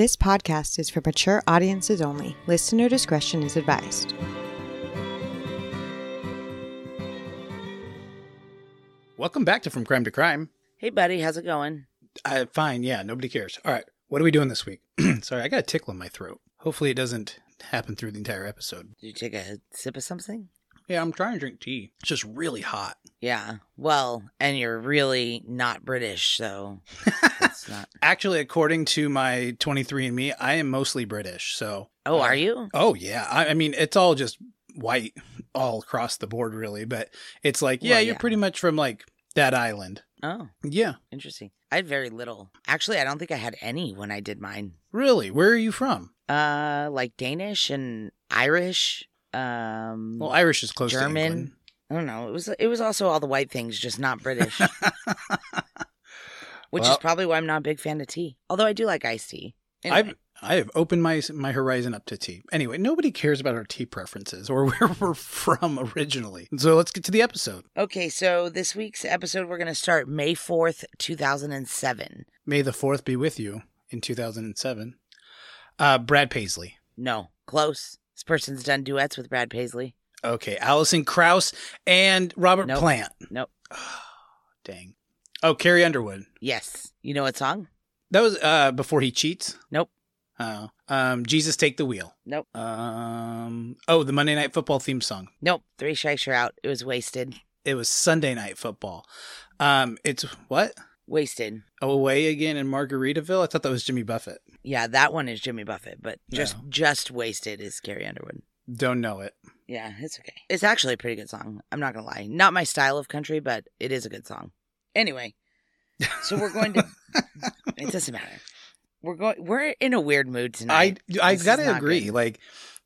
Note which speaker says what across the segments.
Speaker 1: This podcast is for mature audiences only. Listener discretion is advised.
Speaker 2: Welcome back to From Crime to Crime.
Speaker 3: Hey, buddy, how's it going?
Speaker 2: Uh, fine, yeah, nobody cares. All right, what are we doing this week? Sorry, I got a tickle in my throat. Hopefully, it doesn't happen through the entire episode.
Speaker 3: Did you take a sip of something?
Speaker 2: Yeah, I'm trying to drink tea. It's just really hot.
Speaker 3: Yeah. Well, and you're really not British, so it's not.
Speaker 2: Actually, according to my 23andMe, I am mostly British. So,
Speaker 3: Oh,
Speaker 2: uh,
Speaker 3: are you?
Speaker 2: Oh yeah, I, I mean it's all just white all across the board, really. But it's like, yeah,
Speaker 3: Well,
Speaker 2: you're
Speaker 3: yeah.
Speaker 2: pretty much from like that island.
Speaker 3: Oh,
Speaker 2: Yeah,
Speaker 3: interesting. I had very little. Actually, I don't think I had any when I did mine.
Speaker 2: really. Where are you from?
Speaker 3: Uh, like Danish and Irish. Um,
Speaker 2: Well, Irish is close
Speaker 3: German.
Speaker 2: to
Speaker 3: I don't know. It was it was also all the white things, just not British, which is probably why I'm not a big fan of tea. Although I do like iced tea. Anyway,
Speaker 2: I've I have opened my my horizon up to tea. Anyway, nobody cares about our tea preferences or where we're from originally. So let's get to the episode.
Speaker 3: okay, so this week's episode we're gonna start May fourth, two thousand and seven.
Speaker 2: May the fourth be with you in 2007. Uh, Brad Paisley.
Speaker 3: No, close. This person's done duets with Brad Paisley.
Speaker 2: Okay, Alison Krauss and Robert
Speaker 3: Nope.
Speaker 2: Plant.
Speaker 3: Nope.
Speaker 2: Dang. Oh, Carrie Underwood.
Speaker 3: Yes. You know what song?
Speaker 2: That was uh before he cheats.
Speaker 3: Nope.
Speaker 2: Oh, um, Jesus take the wheel.
Speaker 3: Nope.
Speaker 2: Um, oh, the Monday Night Football theme song.
Speaker 3: Nope. Three strikes you're out. It was wasted.
Speaker 2: It was Sunday Night Football. Um, it's what?
Speaker 3: Wasted.
Speaker 2: Away again in Margaritaville. I thought that was Jimmy Buffett.
Speaker 3: Yeah, that one is Jimmy Buffett, but just
Speaker 2: No.
Speaker 3: just wasted is Carrie Underwood.
Speaker 2: Don't know it.
Speaker 3: Yeah, it's okay. It's actually a pretty good song. I'm not gonna lie. Not my style of country, but it is a good song. Anyway, so we're going to. it doesn't matter. We're going. We're in a weird mood tonight.
Speaker 2: I
Speaker 3: This
Speaker 2: gotta agree.
Speaker 3: good.
Speaker 2: Like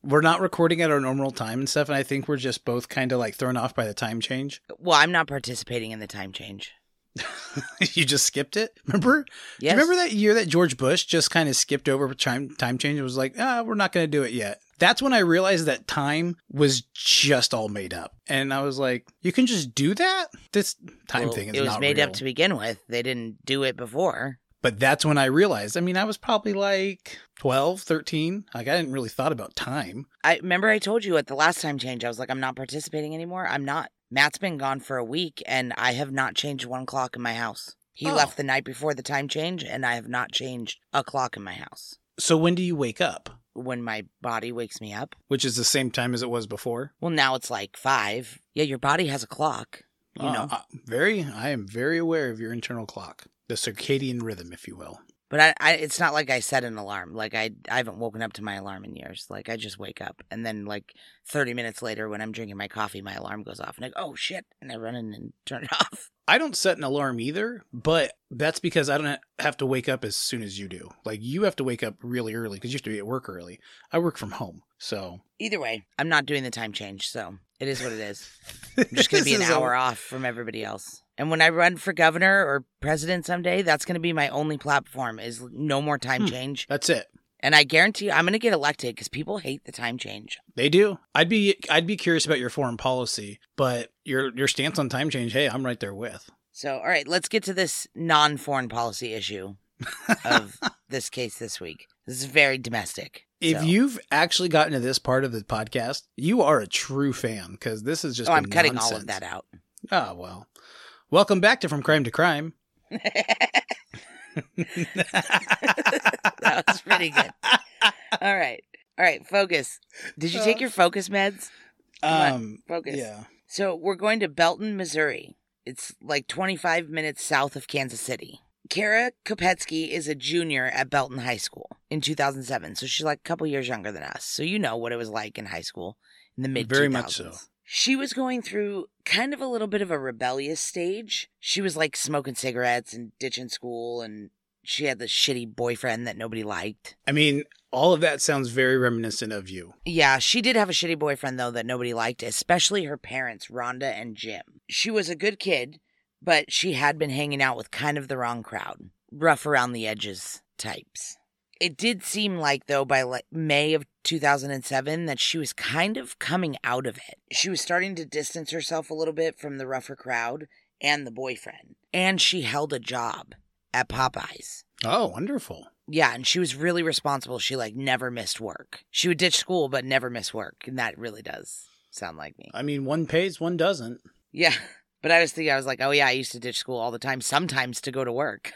Speaker 2: we're not recording at our normal time and stuff, and I think we're just both kind of like thrown off by the time change.
Speaker 3: Well, I'm not participating in the time change.
Speaker 2: you just skipped it. Remember?
Speaker 3: Yes.
Speaker 2: Do you remember that year that George Bush just kind of skipped over time time change? It was like, ah, we're not going to do it yet. That's when I realized that time was just all made up, and I was like, you can just do that. This time
Speaker 3: Well,
Speaker 2: thing is
Speaker 3: it was
Speaker 2: not
Speaker 3: made
Speaker 2: real.
Speaker 3: up to begin with. They didn't do it before.
Speaker 2: But that's when I realized. I mean, I was probably like 12, 13. Like I didn't really thought about time.
Speaker 3: I remember I told you at the last time change, I was like, I'm not participating anymore. I'm not. Matt's been gone for a week and I have not changed one clock in my house. He
Speaker 2: Oh.
Speaker 3: left the night before the time change and I have not changed a clock in my house.
Speaker 2: So when do you wake up?
Speaker 3: When my body wakes me up.
Speaker 2: Which is the same time as it was before.
Speaker 3: Well, now it's like five. Yeah, your body has a clock. You know.
Speaker 2: Uh, uh, very. I am very aware of your internal clock, the circadian rhythm, if you will.
Speaker 3: But I, I, it's not like I set an alarm. Like I, I haven't woken up to my alarm in years. Like I just wake up, and then like thirty minutes later, when I'm drinking my coffee, my alarm goes off, and I go, "Oh shit!" and I run in and turn it off.
Speaker 2: I don't set an alarm either, but that's because I don't have to wake up as soon as you do. Like you have to wake up really early because you have to be at work early. I work from home, so
Speaker 3: Either way, I'm not doing the time change, so it is what it is. I'm just gonna be an
Speaker 2: is a-
Speaker 3: hour off from everybody else. And when I run for governor or president someday, that's gonna be my only platform is no more time
Speaker 2: Hmm.
Speaker 3: change.
Speaker 2: That's it.
Speaker 3: And I guarantee you, I'm gonna get elected because people hate the time change.
Speaker 2: They do. I'd be I'd be curious about your foreign policy, but your your stance on time change. Hey, I'm right there with.
Speaker 3: So, all right, let's get to this non-foreign policy issue of this case this week. This is very domestic.
Speaker 2: If
Speaker 3: so-
Speaker 2: you've actually gotten to this part of the podcast, you are a true fan because this is just.
Speaker 3: oh, I'm cutting all of that out.
Speaker 2: Oh well. Welcome back to From Crime to Crime.
Speaker 3: that was pretty good. All right, all right, focus. Did you take your focus meds? Come on,
Speaker 2: um.
Speaker 3: Focus.
Speaker 2: Yeah.
Speaker 3: So we're going to Belton, Missouri. It's like 25 minutes south of Kansas City. Kara Kopetsky is a junior at Belton High School in 2007. So she's like a couple years younger than us. So you know what it was like in high school in the mid
Speaker 2: Very much so.
Speaker 3: She was going through kind of a little bit of a rebellious stage. She was like smoking cigarettes and ditching school and she had this shitty boyfriend that nobody liked.
Speaker 2: I mean, all of that sounds very reminiscent of you.
Speaker 3: Yeah, she did have a shitty boyfriend though that nobody liked, especially her parents, Rhonda and Jim. She was a good kid, but she had been hanging out with kind of the wrong crowd, rough around the edges types. It did seem like though by like May of 2007 that she was kind of coming out of it. She was starting to distance herself a little bit from the rougher crowd and the boyfriend. And she held a job at Popeyes.
Speaker 2: Oh, wonderful.
Speaker 3: Yeah, and she was really responsible. She like never missed work. She would ditch school but never miss work, and that really does sound like me.
Speaker 2: I mean, one pays, one doesn't.
Speaker 3: Yeah. But I was thinking I was like, "Oh yeah, I used to ditch school all the time sometimes to go to work."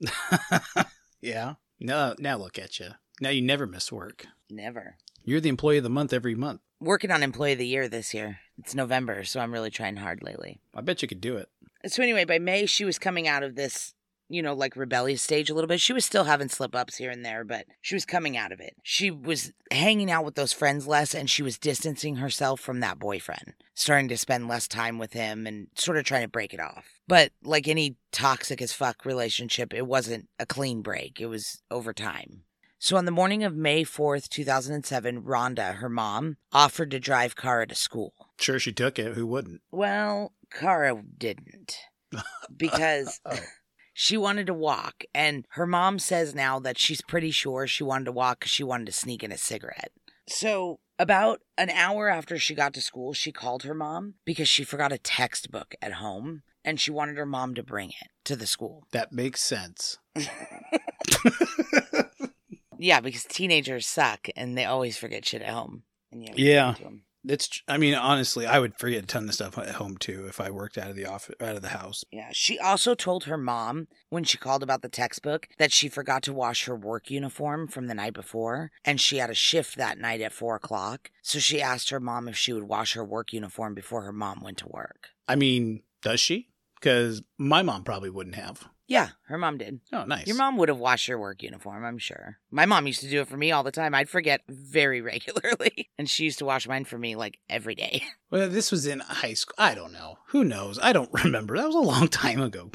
Speaker 2: yeah. No, now look at you. Now you never miss work.
Speaker 3: Never.
Speaker 2: You're the employee of the month every month.
Speaker 3: Working on employee of the year this year. It's November, so I'm really trying hard lately.
Speaker 2: I bet you could do it.
Speaker 3: So anyway, by May she was coming out of this, you know, like rebellious stage a little bit. She was still having slip ups here and there, but she was coming out of it. She was hanging out with those friends less and she was distancing herself from that boyfriend, starting to spend less time with him and sort of trying to break it off. But like any toxic as fuck relationship, it wasn't a clean break. It was over time. So on the morning of May 4th, 2007, Rhonda, her mom, offered to drive Kara to school.
Speaker 2: Sure, she took it. Who wouldn't?
Speaker 3: Well, Kara didn't because
Speaker 2: Oh.
Speaker 3: She wanted to walk. And her mom says now that she's pretty sure she wanted to walk because she wanted to sneak in a cigarette. So, about an hour after she got to school, she called her mom because she forgot a textbook at home and she wanted her mom to bring it to the school.
Speaker 2: That makes sense.
Speaker 3: Yeah, because teenagers suck and they always forget shit at home. And you have to
Speaker 2: Yeah.
Speaker 3: Bring it to 'em.
Speaker 2: It's. I mean, honestly, I would forget a ton of stuff at home too if I worked out of the office, out of the house.
Speaker 3: Yeah, she also told her mom when she called about the textbook that she forgot to wash her work uniform from the night before, and she had a shift that night at four o'clock. So she asked her mom if she would wash her work uniform before her mom went to work.
Speaker 2: I mean, does she? Because my mom probably wouldn't have.
Speaker 3: Yeah, her mom did.
Speaker 2: Oh, nice.
Speaker 3: Your mom would have washed her work uniform, I'm sure. My mom used to do it for me all the time. I'd forget very regularly, and she used to wash mine for me like every day.
Speaker 2: Well, this was in high school. I don't know. Who knows? I don't remember. That was a long time ago.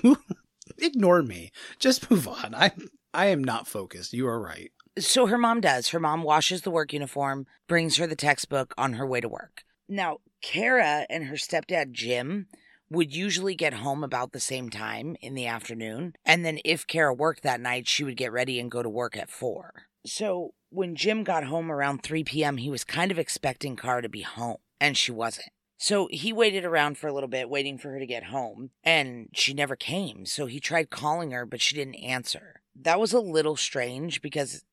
Speaker 2: Ignore me. Just move on. I I am not focused. You are right.
Speaker 3: So her mom does. Her mom washes the work uniform, brings her the textbook on her way to work. Now, Kara and her stepdad, Jim, would usually get home about the same time in the afternoon. And then if Kara worked that night, she would get ready and go to work at four. So when Jim got home around 3 p.m., he was kind of expecting Kara to be home, and she wasn't. So he waited around for a little bit, waiting for her to get home, and she never came. So he tried calling her, but she didn't answer. That was a little strange because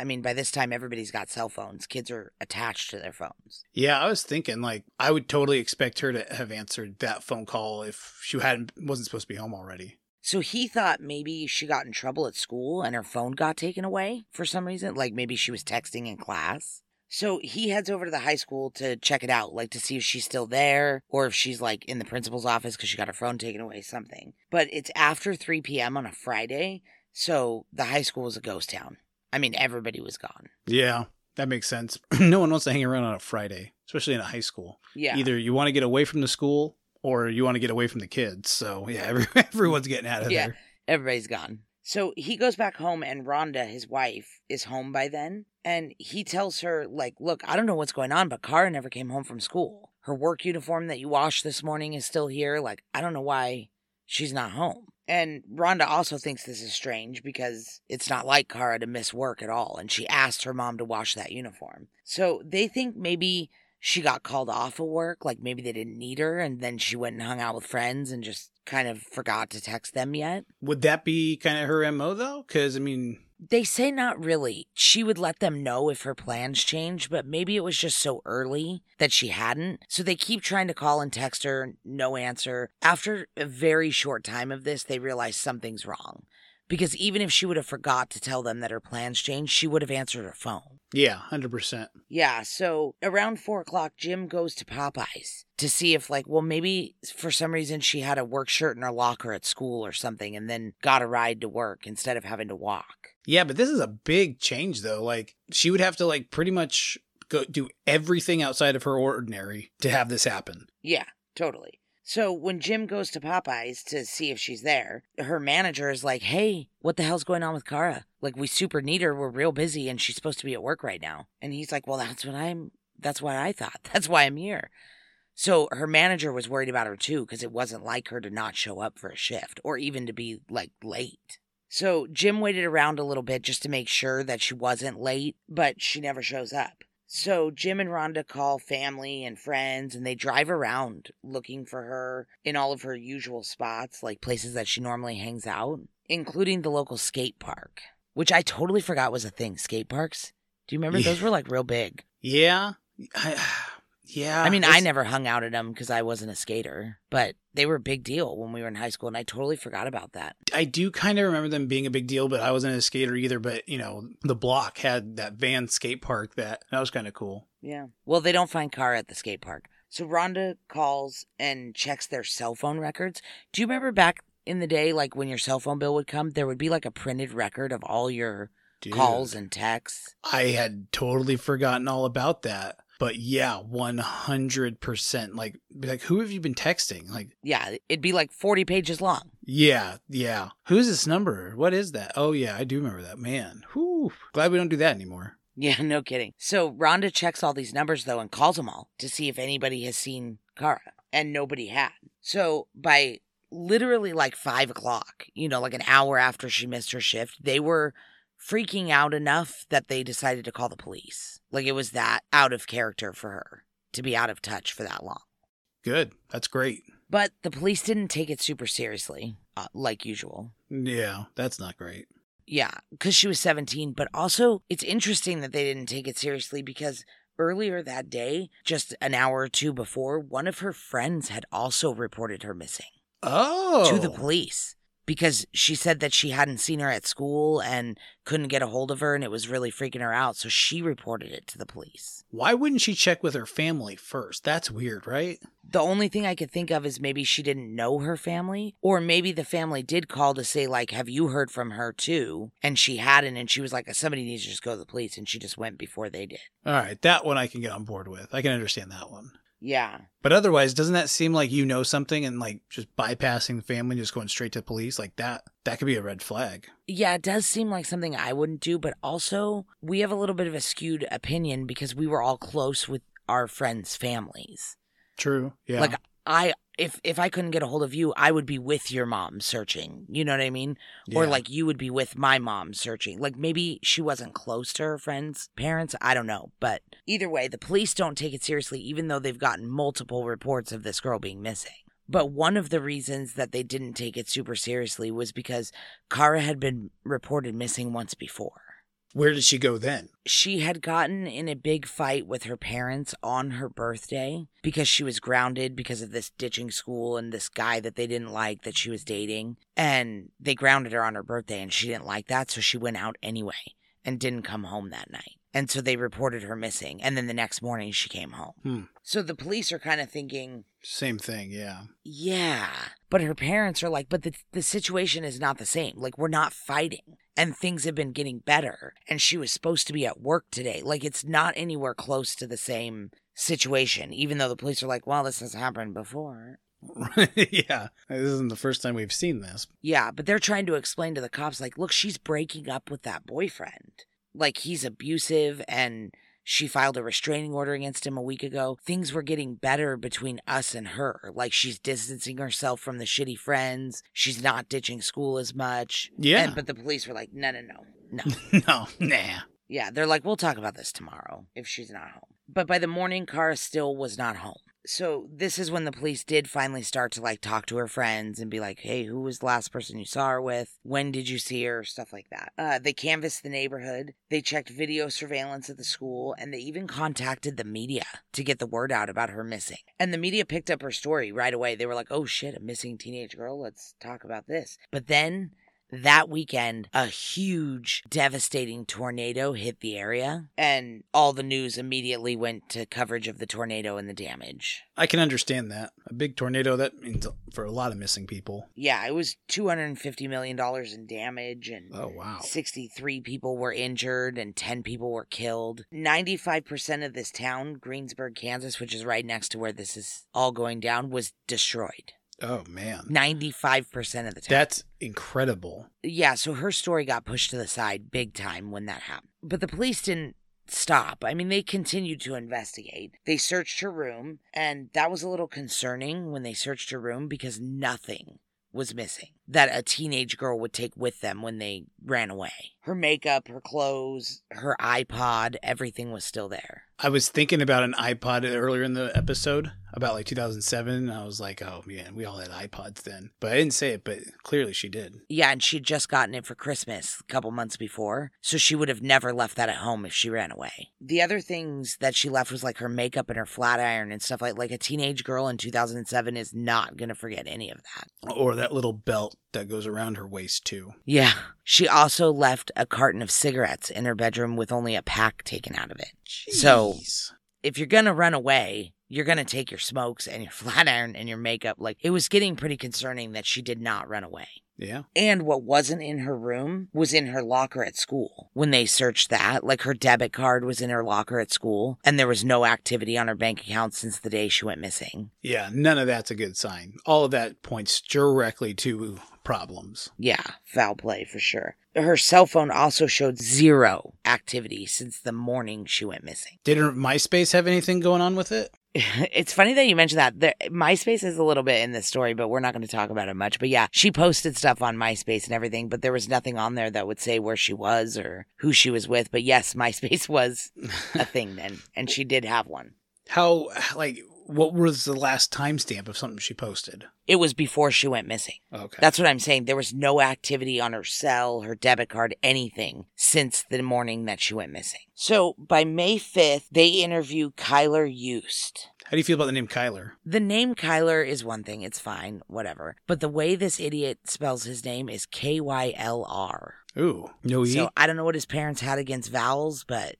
Speaker 3: I mean, by this time, everybody's got cell phones. Kids are attached to their phones.
Speaker 2: Yeah, I was thinking like I would totally expect her to have answered that phone call if she hadn't wasn't supposed to be home already.
Speaker 3: So he thought maybe she got in trouble at school and her phone got taken away for some reason. Like maybe she was texting in class. So he heads over to the high school to check it out, like to see if she's still there or if she's like in the principal's office because she got her phone taken away, something. But it's after 3 p.m. on a Friday. So the high school is a ghost town. I mean, everybody was gone.
Speaker 2: Yeah, that makes sense. no one wants to hang around on a Friday, especially in a high school.
Speaker 3: Yeah.
Speaker 2: Either you want to get away from the school or you want to get away from the kids. So yeah, every, everyone's getting out of
Speaker 3: Yeah.
Speaker 2: there.
Speaker 3: Everybody's gone. So he goes back home, and Rhonda, his wife, is home by then. And he tells her, like, look, I don't know what's going on, but Kara never came home from school. Her work uniform that you washed this morning is still here. Like, I don't know why she's not home. And Rhonda also thinks this is strange because it's not like Kara to miss work at all. And she asked her mom to wash that uniform. So they think maybe she got called off of work, like maybe they didn't need her, and then she went and hung out with friends and just kind of forgot to text them yet.
Speaker 2: Would that be kind of her mo though? Because I mean,
Speaker 3: They say not really. She would let them know if her plans change, but maybe it was just so early that she hadn't. So they keep trying to call and text her, no answer. After a very short time of this, they realize something's wrong. Because even if she would have forgot to tell them that her plans changed, she would have answered her phone.
Speaker 2: yeah, hundred percent.
Speaker 3: Yeah, so around four o'clock, Jim goes to Popeyes to see if, like, well, maybe for some reason she had a work shirt in her locker at school or something and then got a ride to work instead of having to walk.
Speaker 2: Yeah, but this is a big change though. Like she would have to like pretty much go do everything outside of her ordinary to have this happen.
Speaker 3: Yeah, totally. So when Jim goes to Popeyes to see if she's there, her manager is like, hey, what the hell's going on with Kara? Like, we super need her. We're real busy and she's supposed to be at work right now. And he's like, well, that's what I'm, that's what I thought. That's why I'm here. So her manager was worried about her too because it wasn't like her to not show up for a shift or even to be like late. So Jim waited around a little bit just to make sure that she wasn't late, but she never shows up. So Jim and Rhonda call family and friends and they drive around looking for her in all of her usual spots, like places that she normally hangs out, including the local skate park. which I totally forgot was a thing. Skate parks. Do you remember
Speaker 2: Yeah.
Speaker 3: those were like real big?
Speaker 2: Yeah. I, yeah.
Speaker 3: I mean, I never hung out at them because I wasn't a skater, but they were a big deal when we were in high school, and I totally forgot about that.
Speaker 2: I do kind of remember them being a big deal, but I wasn't a skater either. But, you know, the block had that van skate park that that was kind of cool.
Speaker 3: Yeah. Well, they don't find Kara at the skate park. So Rhonda calls and checks their cell phone records. Do you remember back in the day, like when your cell phone bill would come, there would be like a printed record of all your
Speaker 2: Dude,
Speaker 3: calls and texts?
Speaker 2: I had totally forgotten all about that. But yeah, 100%. Like, like, who have you been texting? Like,
Speaker 3: Yeah, it'd be like 40 pages long.
Speaker 2: yeah, yeah. Who's this number? What is that? Oh, yeah, I do remember that. Man, whew. Glad we don't do that anymore.
Speaker 3: Yeah, no kidding. So Rhonda checks all these numbers though and calls them all to see if anybody has seen Kara, and nobody had. So by literally like five o'clock, you know, like an hour after she missed her shift, they were freaking out enough that they decided to call the police. Like it was that out of character for her to be out of touch for that long.
Speaker 2: Good. That's great.
Speaker 3: But the police didn't take it super seriously, uh, like usual.
Speaker 2: Yeah, that's not great.
Speaker 3: Yeah, because she was 17. But also, it's interesting that they didn't take it seriously because earlier that day, just an hour or two before, one of her friends had also reported her missing
Speaker 2: Oh.
Speaker 3: to the police because she said that she hadn't seen her at school and couldn't get a hold of her and it was really freaking her out. So she reported it to the police.
Speaker 2: Why wouldn't she check with her family first? That's weird, right?
Speaker 3: The only thing I could think of is maybe she didn't know her family, or maybe the family did call to say, like, have you heard from her too? And she hadn't, and she was like, somebody needs to just go to the police, and she just went before they did.
Speaker 2: All right, that one I can get on board with. I can understand that one.
Speaker 3: Yeah.
Speaker 2: But otherwise, doesn't that seem like you know something and like just bypassing the family and just going straight to the police like that? That could be a red flag.
Speaker 3: Yeah, it does seem like something I wouldn't do, but also we have a little bit of a skewed opinion because we were all close with our friends' families.
Speaker 2: True. Yeah.
Speaker 3: Like I if if I couldn't get a hold of you, I would be with your mom searching. You know what I mean? Or like you would be with my mom searching. Like maybe she wasn't close to her friends' parents. I don't know. But either way, the police don't take it seriously, even though they've gotten multiple reports of this girl being missing. But one of the reasons that they didn't take it super seriously was because Kara had been reported missing once before.
Speaker 2: Where did she go then?
Speaker 3: She had gotten in a big fight with her parents on her birthday because she was grounded because of this ditching school and this guy that they didn't like that she was dating. And they grounded her on her birthday and she didn't like that. So she went out anyway and didn't come home that night. And so they reported her missing. And then the next morning she came home.
Speaker 2: Hmm.
Speaker 3: So the police are kind of thinking,
Speaker 2: Same thing. Yeah.
Speaker 3: yeah. But her parents are like, but the, the situation is not the same. Like, we're not fighting. And things have been getting better. And she was supposed to be at work today. Like, it's not anywhere close to the same situation, even though the police are like, well, this has happened before.
Speaker 2: yeah. This isn't the first time we've seen this.
Speaker 3: Yeah, but they're trying to explain to the cops, like, look, she's breaking up with that boyfriend. Like, he's abusive and she filed a restraining order against him a week ago. Things were getting better between us and her. Like, she's distancing herself from the shitty friends. She's not ditching school as much.
Speaker 2: Yeah.
Speaker 3: And, but the police were like, no, no, no, no.
Speaker 2: no. Nah.
Speaker 3: yeah, they're like, we'll talk about this tomorrow if she's not home. But by the morning, Kara still was not home. So this is when the police did finally start to like talk to her friends and be like, "Hey, who was the last person you saw her with? When did you see her? Stuff like that." Uh, they canvassed the neighborhood. They checked video surveillance at the school, and they even contacted the media to get the word out about her missing. And the media picked up her story right away. They were like, "Oh shit, a missing teenage girl. Let's talk about this." But then that weekend, a huge, devastating tornado hit the area, and all the news immediately went to coverage of the tornado and the damage.
Speaker 2: I can understand that. A big tornado, that means for a lot of missing people.
Speaker 3: Yeah, it was $250 million in damage, and
Speaker 2: Oh, wow.
Speaker 3: 63 people were injured and 10 people were killed. 95% of this town, Greensburg, Kansas, which is right next to where this is all going down, was destroyed.
Speaker 2: Oh, man.
Speaker 3: 95% of the time.
Speaker 2: That's incredible.
Speaker 3: yeah, so her story got pushed to the side big time when that happened. But the police didn't stop. I mean, they continued to investigate. They searched her room, and that was a little concerning when they searched her room because nothing was missing. That a teenage girl would take with them when they ran away. Her makeup, her clothes, her iPod, everything was still there.
Speaker 2: I was thinking about an iPod earlier in the episode about like 2007. And I was like, oh man, we all had iPods then. But I didn't say it, but clearly she did.
Speaker 3: Yeah, and she'd just gotten it for Christmas a couple months before, so she would have never left that at home if she ran away. The other things that she left was like her makeup and her flat iron and stuff like like a teenage girl in 2007 is not going to forget any of that.
Speaker 2: Or that little belt that goes around her waist too.
Speaker 3: Yeah. She also left a carton of cigarettes in her bedroom with only a pack taken out of it. So if you're going to run away, you're going to take your smokes and your flat iron and your makeup. Like it was getting pretty concerning that she did not run away.
Speaker 2: Yeah.
Speaker 3: And what wasn't in her room was in her locker at school. When they searched that, like her debit card was in her locker at school, and there was no activity on her bank account since the day she went missing.
Speaker 2: Yeah, none of that's a good sign. All of that points directly to problems.
Speaker 3: Yeah, foul play for sure. Her cell phone also showed zero activity since the morning she went missing.
Speaker 2: Didn't MySpace have anything going on with it?
Speaker 3: it's funny that you mentioned that. There, MySpace is a little bit in this story, but we're not going to talk about it much. But yeah, she posted stuff on MySpace and everything, but there was nothing on there that would say where she was or who she was with. But yes, MySpace was a thing then, and she did have one.
Speaker 2: How, like, what was the last timestamp of something she posted?
Speaker 3: It was before she went missing.
Speaker 2: Okay.
Speaker 3: That's what I'm saying. There was no activity on her cell, her debit card, anything since the morning that she went missing. So by May 5th, they interview Kylr Yust.
Speaker 2: How do you feel about the name Kyler?
Speaker 3: The name Kyler is one thing, it's fine, whatever. But the way this idiot spells his name is K Y L R.
Speaker 2: Ooh, no E.
Speaker 3: So I don't know what his parents had against vowels, but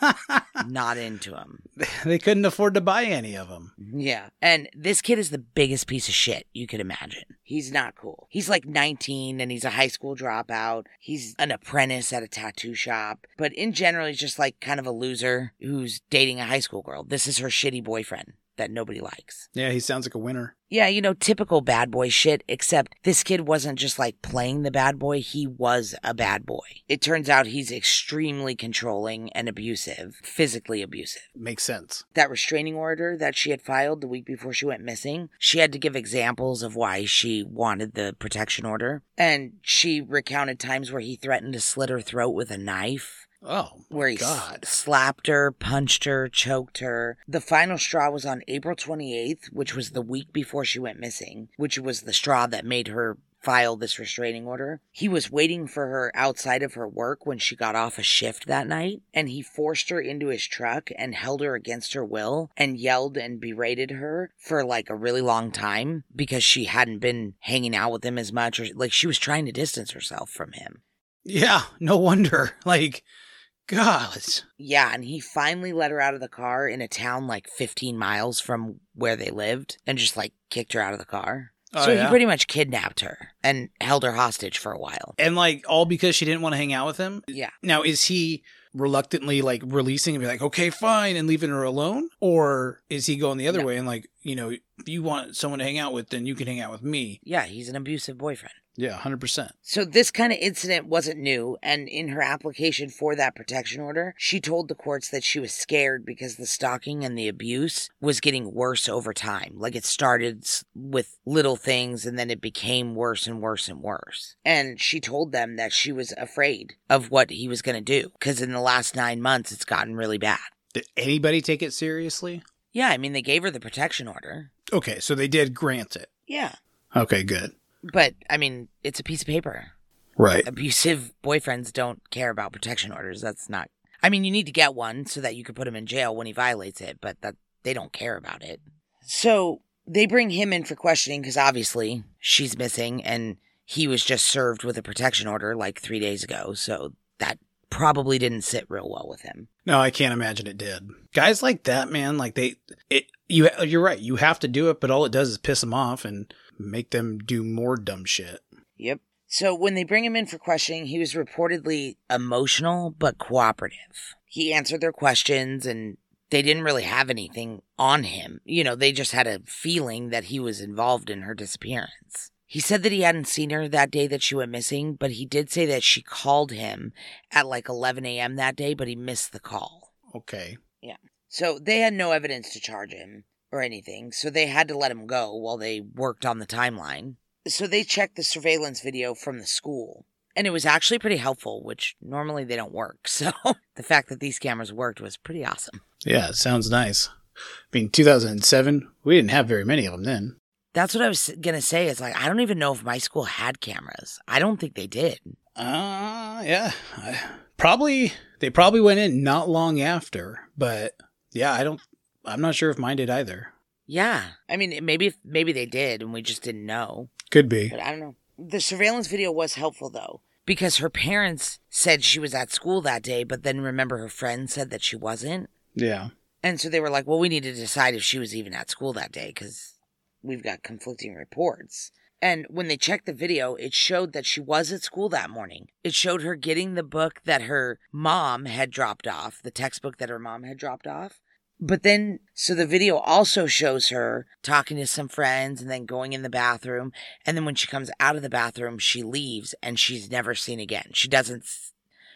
Speaker 3: not into him.
Speaker 2: they couldn't afford to buy any of them.
Speaker 3: Yeah. And this kid is the biggest piece of shit you could imagine. He's not cool. He's like 19 and he's a high school dropout. He's an apprentice at a tattoo shop. But in general, he's just like kind of a loser who's dating a high school girl. This is her shitty boyfriend that nobody likes.
Speaker 2: Yeah, he sounds like a winner.
Speaker 3: Yeah, you know, typical bad boy shit, except this kid wasn't just like playing the bad boy, he was a bad boy. It turns out he's extremely controlling and abusive, physically abusive.
Speaker 2: Makes sense.
Speaker 3: That restraining order that she had filed the week before she went missing, she had to give examples of why she wanted the protection order. And she recounted times where he threatened to slit her throat with a knife
Speaker 2: Oh,
Speaker 3: where he
Speaker 2: God.
Speaker 3: slapped her, punched her, choked her. The final straw was on April 28th, which was the week before she went missing, which was the straw that made her file this restraining order. He was waiting for her outside of her work when she got off a shift that night, and he forced her into his truck and held her against her will and yelled and berated her for like a really long time because she hadn't been hanging out with him as much or like she was trying to distance herself from him.
Speaker 2: Yeah, no wonder. Like, God.
Speaker 3: Yeah, and he finally let her out of the car in a town like 15 miles from where they lived and just like kicked her out of the car.
Speaker 2: Oh,
Speaker 3: so
Speaker 2: yeah?
Speaker 3: he pretty much kidnapped her and held her hostage for a while.
Speaker 2: And like all because she didn't want to hang out with him.
Speaker 3: Yeah.
Speaker 2: Now, is he reluctantly like releasing and be like, okay, fine, and leaving her alone? Or is he going the other
Speaker 3: No.
Speaker 2: way and like, you know, if you want someone to hang out with, then you can hang out with me?
Speaker 3: Yeah, he's an abusive boyfriend.
Speaker 2: Yeah, 100%.
Speaker 3: So this kind of incident wasn't new, and in her application for that protection order, she told the courts that she was scared because the stalking and the abuse was getting worse over time. Like it started with little things and then it became worse and worse and worse. And she told them that she was afraid of what he was going to do because in the last 9 months it's gotten really bad.
Speaker 2: Did anybody take it seriously?
Speaker 3: Yeah, I mean they gave her the protection order.
Speaker 2: Okay, so they did grant it.
Speaker 3: Yeah.
Speaker 2: Okay, good.
Speaker 3: But I mean, it's a piece of paper.
Speaker 2: Right.
Speaker 3: abusive boyfriends don't care about protection orders. That's not. I mean, you need to get one so that you can put him in jail when he violates it, but that they don't care about it. So they bring him in for questioning because obviously she's missing and he was just served with a protection order like three days ago. So probably didn't sit real well with him.
Speaker 2: No, I can't imagine it did. Guys like that, man, like they, it, you, you're right. You have to do it, but all it does is piss them off and make them do more dumb shit.
Speaker 3: Yep. So when they bring him in for questioning, he was reportedly emotional but cooperative. He answered their questions and they didn't really have anything on him. You know, they just had a feeling that he was involved in her disappearance. He said that he hadn't seen her that day that she went missing, but he did say that she called him at like 11 a.m. that day, but he missed the call.
Speaker 2: Okay. Yeah.
Speaker 3: So they had no evidence to charge him or anything, so they had to let him go while they worked on the timeline. So they checked the surveillance video from the school. And it was actually pretty helpful, which normally they don't work. So the fact that these cameras worked was pretty awesome.
Speaker 2: Yeah, sounds nice. I mean, 2007, we didn't have very many of them then.
Speaker 3: That's what I was going to say. Is like, I don't even know if my school had cameras. I don't think they did.
Speaker 2: Uh, yeah. I, probably, they probably went in not long after, but yeah, I don't, I'm not sure if mine did either.
Speaker 3: Yeah. I mean, maybe, maybe they did and we just didn't know.
Speaker 2: Could be.
Speaker 3: But I don't know. The surveillance video was helpful though, because her parents said she was at school that day, but then remember her friend said that she wasn't.
Speaker 2: Yeah.
Speaker 3: And so they were like, well, we need to decide if she was even at school that day because we've got conflicting reports. And when they checked the video, it showed that she was at school that morning. It showed her getting the book that her mom had dropped off, the textbook that her mom had dropped off. But then, so the video also shows her talking to some friends and then going in the bathroom. And then when she comes out of the bathroom, she leaves and she's never seen again. She doesn't,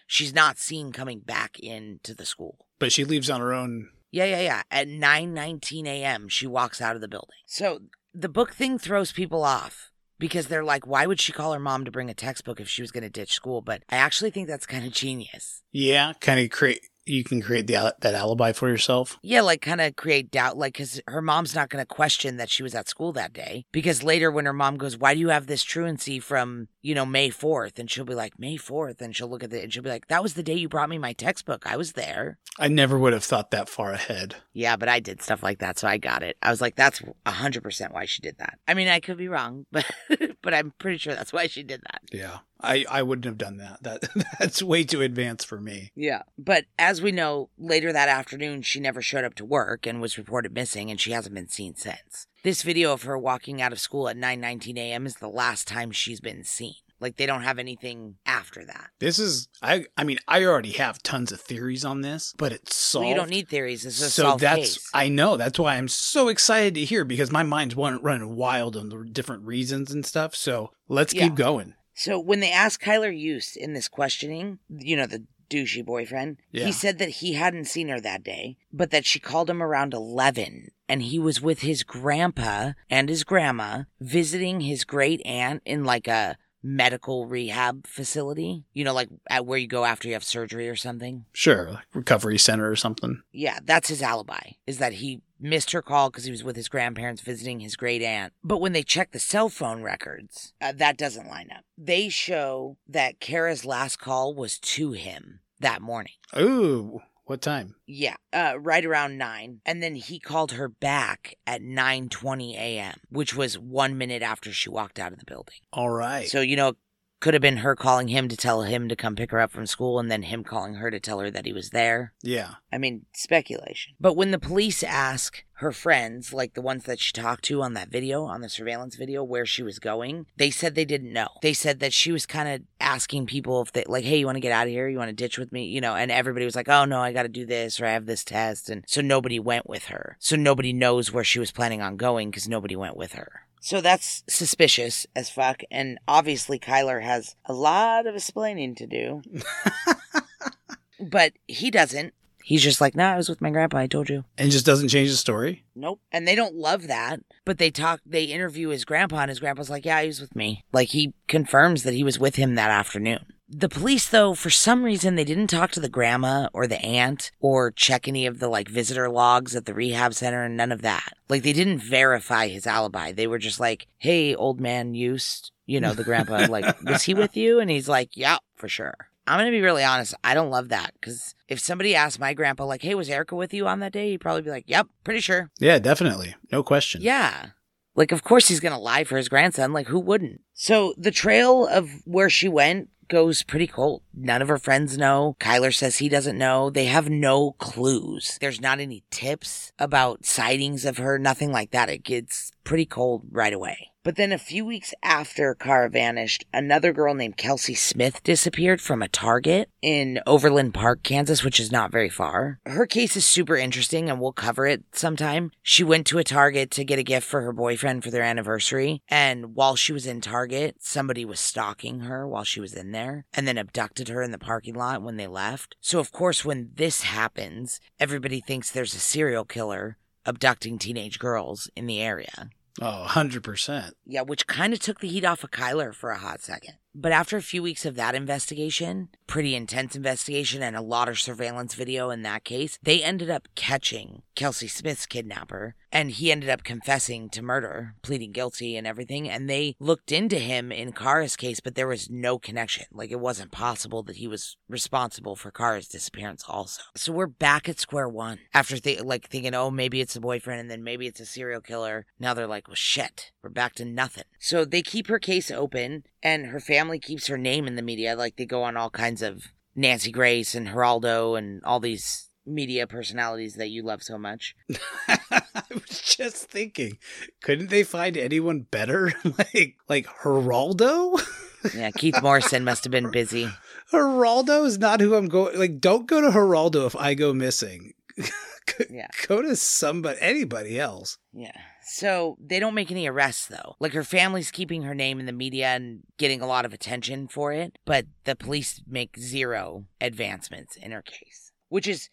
Speaker 3: she's not seen coming back into the school.
Speaker 2: But she leaves on her own.
Speaker 3: Yeah, yeah, yeah. At 9:19 a.m., she walks out of the building. So the book thing throws people off because they're like, why would she call her mom to bring a textbook if she was going to ditch school? But I actually think that's kind of genius.
Speaker 2: Yeah, kind of create you can create the that alibi for yourself.
Speaker 3: Yeah, like kind of create doubt, like because her mom's not going to question that she was at school that day. Because later, when her mom goes, "Why do you have this truancy from you know May 4th? and she'll be like, "May 4th," and she'll look at it and she'll be like, "That was the day you brought me my textbook. I was there."
Speaker 2: I never would have thought that far ahead.
Speaker 3: Yeah, but I did stuff like that, so I got it. I was like, "That's hundred percent why she did that." I mean, I could be wrong, but but I'm pretty sure that's why she did that.
Speaker 2: Yeah. I, I wouldn't have done that. That that's way too advanced for me.
Speaker 3: Yeah. But as we know, later that afternoon she never showed up to work and was reported missing and she hasn't been seen since. This video of her walking out of school at 9:19 a.m. is the last time she's been seen. Like they don't have anything after that.
Speaker 2: This is I I mean I already have tons of theories on this, but it's solved.
Speaker 3: Well, you don't need theories. It's a
Speaker 2: so
Speaker 3: solved
Speaker 2: that's
Speaker 3: case.
Speaker 2: I know that's why I'm so excited to hear because my mind's run- running wild on the different reasons and stuff. So let's
Speaker 3: Yeah.
Speaker 2: keep going.
Speaker 3: So when they asked Kylr Yust in this questioning, you know, the douchey boyfriend,
Speaker 2: Yeah.
Speaker 3: he said that he hadn't seen her that day, but that she called him around 11 and he was with his grandpa and his grandma visiting his great aunt in like a medical rehab facility, you know, like at where you go after you have surgery or something.
Speaker 2: Sure, like recovery center or something.
Speaker 3: Yeah, that's his alibi, is that he missed her call because he was with his grandparents visiting his great aunt. But when they check the cell phone records, uh, that doesn't line up. They show that Kara's last call was to him that morning.
Speaker 2: Ooh, what time?
Speaker 3: Yeah, uh, right around nine, and then he called her back at nine twenty a.m., which was one minute after she walked out of the building.
Speaker 2: All right.
Speaker 3: So you know, could have been her calling him to tell him to come pick her up from school, and then him calling her to tell her that he was there.
Speaker 2: yeah.
Speaker 3: I mean, speculation. But when the police ask her friends, like the ones that she talked to on that video, on the surveillance video, where she was going, they said they didn't know. They said that she was kind of asking people if they, like, hey, you want to get out of here? You want to ditch with me? You know, and everybody was like, oh, no, I got to do this or I have this test. And so nobody went with her. So nobody knows where she was planning on going because nobody went with her. So that's suspicious as fuck. And obviously, Kylr has a lot of explaining to do. but he doesn't. He's just like, nah, I was with my grandpa. I told you.
Speaker 2: And just doesn't change the story.
Speaker 3: Nope. And they don't love that, but they talk, they interview his grandpa, and his grandpa's like, yeah, he was with me. Like, he confirms that he was with him that afternoon. The police, though, for some reason, they didn't talk to the grandma or the aunt or check any of the like visitor logs at the rehab center and none of that. Like, they didn't verify his alibi. They were just like, hey, old man used, you know, the grandpa, like, was he with you? And he's like, yeah, for sure. I'm going to be really honest. I don't love that because if somebody asked my grandpa, like, hey, was Erica with you on that day? He'd probably be like, yep, pretty sure.
Speaker 2: Yeah, definitely. No question.
Speaker 3: Yeah. Like, of course he's going to lie for his grandson. Like, who wouldn't? So the trail of where she went goes pretty cold. None of her friends know. Kylr says he doesn't know. They have no clues. There's not any tips about sightings of her, nothing like that. It gets pretty cold right away. But then a few weeks after Kara vanished, another girl named Kelsey Smith disappeared from a Target in Overland Park, Kansas, which is not very far. Her case is super interesting and we'll cover it sometime. She went to a Target to get a gift for her boyfriend for their anniversary. And while she was in Target, somebody was stalking her while she was in there and then abducted her in the parking lot when they left. So, of course, when this happens, everybody thinks there's a serial killer abducting teenage girls in the area.
Speaker 2: Oh, 100%.
Speaker 3: Yeah, which kind of took the heat off of Kylr for a hot second. But after a few weeks of that investigation, pretty intense investigation, and a lot of surveillance video in that case, they ended up catching Kelsey Smith's kidnapper. And he ended up confessing to murder, pleading guilty and everything. And they looked into him in Kara's case, but there was no connection. Like it wasn't possible that he was responsible for Kara's disappearance also. So we're back at square one after th- like thinking, oh, maybe it's a boyfriend and then maybe it's a serial killer. Now they're like, well, shit, we're back to nothing. So they keep her case open and her family keeps her name in the media. Like they go on all kinds of Nancy Grace and Geraldo and all these media personalities that you love so much.
Speaker 2: I was just thinking, couldn't they find anyone better? like like Geraldo?
Speaker 3: Yeah, Keith Morrison must have been busy.
Speaker 2: Geraldo is not who I'm going. Like, don't go to Geraldo if I go missing.
Speaker 3: Yeah.
Speaker 2: Go to somebody, anybody else.
Speaker 3: Yeah. So they don't make any arrests though. Like her family's keeping her name in the media and getting a lot of attention for it, but the police make zero advancements in her case, which is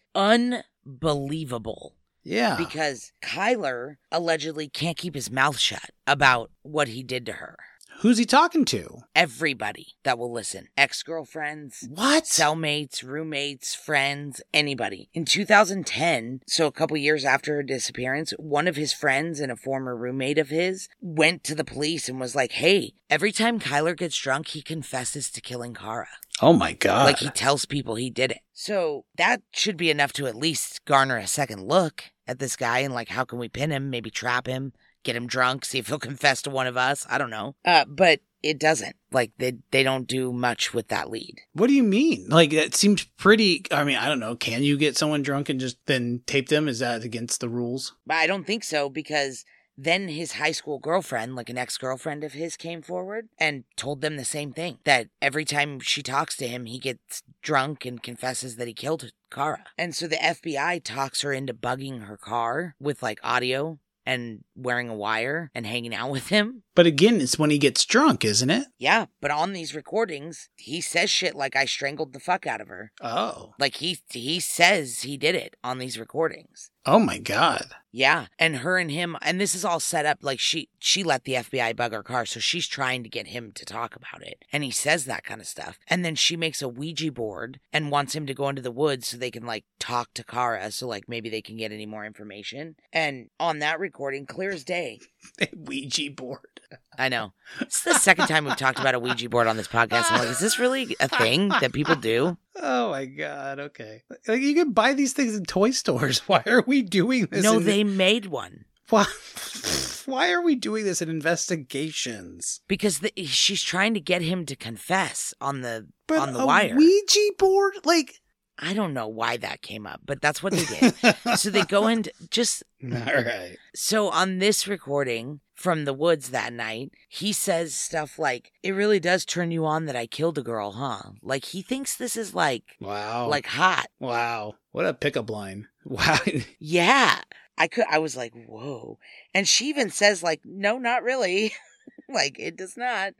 Speaker 3: unbelievable
Speaker 2: Yeah.
Speaker 3: because Kylr allegedly can't keep his mouth shut about what he did to her.
Speaker 2: Who's he talking to?
Speaker 3: Everybody that will listen ex girlfriends,
Speaker 2: What?
Speaker 3: cellmates, roommates, friends, anybody. In 2010, so a couple years after her disappearance, one of his friends and a former roommate of his went to the police and was like, hey, every time Kylr gets drunk, he confesses to killing Kara.
Speaker 2: oh my god.
Speaker 3: Like he tells people he did it. So that should be enough to at least garner a second look at this guy and like, how can we pin him? Maybe trap him, get him drunk, see if he'll confess to one of us. I don't know. Uh, but it doesn't. Like they they don't do much with that lead.
Speaker 2: what do you mean? Like that seems pretty. I mean, I don't know. Can you get someone drunk and just then tape them? Is that against the rules?
Speaker 3: But I don't think so because then his high school girlfriend, like an ex girlfriend of his, came forward and told them the same thing that every time she talks to him, he gets drunk and confesses that he killed Kara. And so the FBI talks her into bugging her car with like audio and wearing a wire and hanging out with him.
Speaker 2: But again, it's when he gets drunk, isn't it?
Speaker 3: Yeah, but on these recordings, he says shit like I strangled the fuck out of her.
Speaker 2: Oh.
Speaker 3: Like he he says he did it on these recordings.
Speaker 2: Oh my god.
Speaker 3: Yeah, and her and him, and this is all set up like she she let the FBI bug her car, so she's trying to get him to talk about it, and he says that kind of stuff, and then she makes a Ouija board and wants him to go into the woods so they can like talk to Kara, so like maybe they can get any more information. And on that recording, clear as day,
Speaker 2: Ouija board.
Speaker 3: I know it's the second time we've talked about a Ouija board on this podcast. I'm like, is this really a thing that people do?
Speaker 2: Oh my god. Okay. Like you can buy these things in toy stores. Why are we doing this?
Speaker 3: No,
Speaker 2: in-
Speaker 3: they made one.
Speaker 2: Why? Why are we doing this in investigations?
Speaker 3: Because the, she's trying to get him to confess on the
Speaker 2: But
Speaker 3: on the
Speaker 2: a
Speaker 3: wire.
Speaker 2: Ouija board, like.
Speaker 3: I don't know why that came up, but that's what they did. so they go and just
Speaker 2: All right.
Speaker 3: so on this recording from the woods that night, he says stuff like, "It really does turn you on that I killed a girl, huh?" Like he thinks this is like
Speaker 2: Wow.
Speaker 3: like hot.
Speaker 2: wow. What a pickup line. Wow.
Speaker 3: Yeah. I could I was like, "Whoa." And she even says like, "No, not really." like it does not.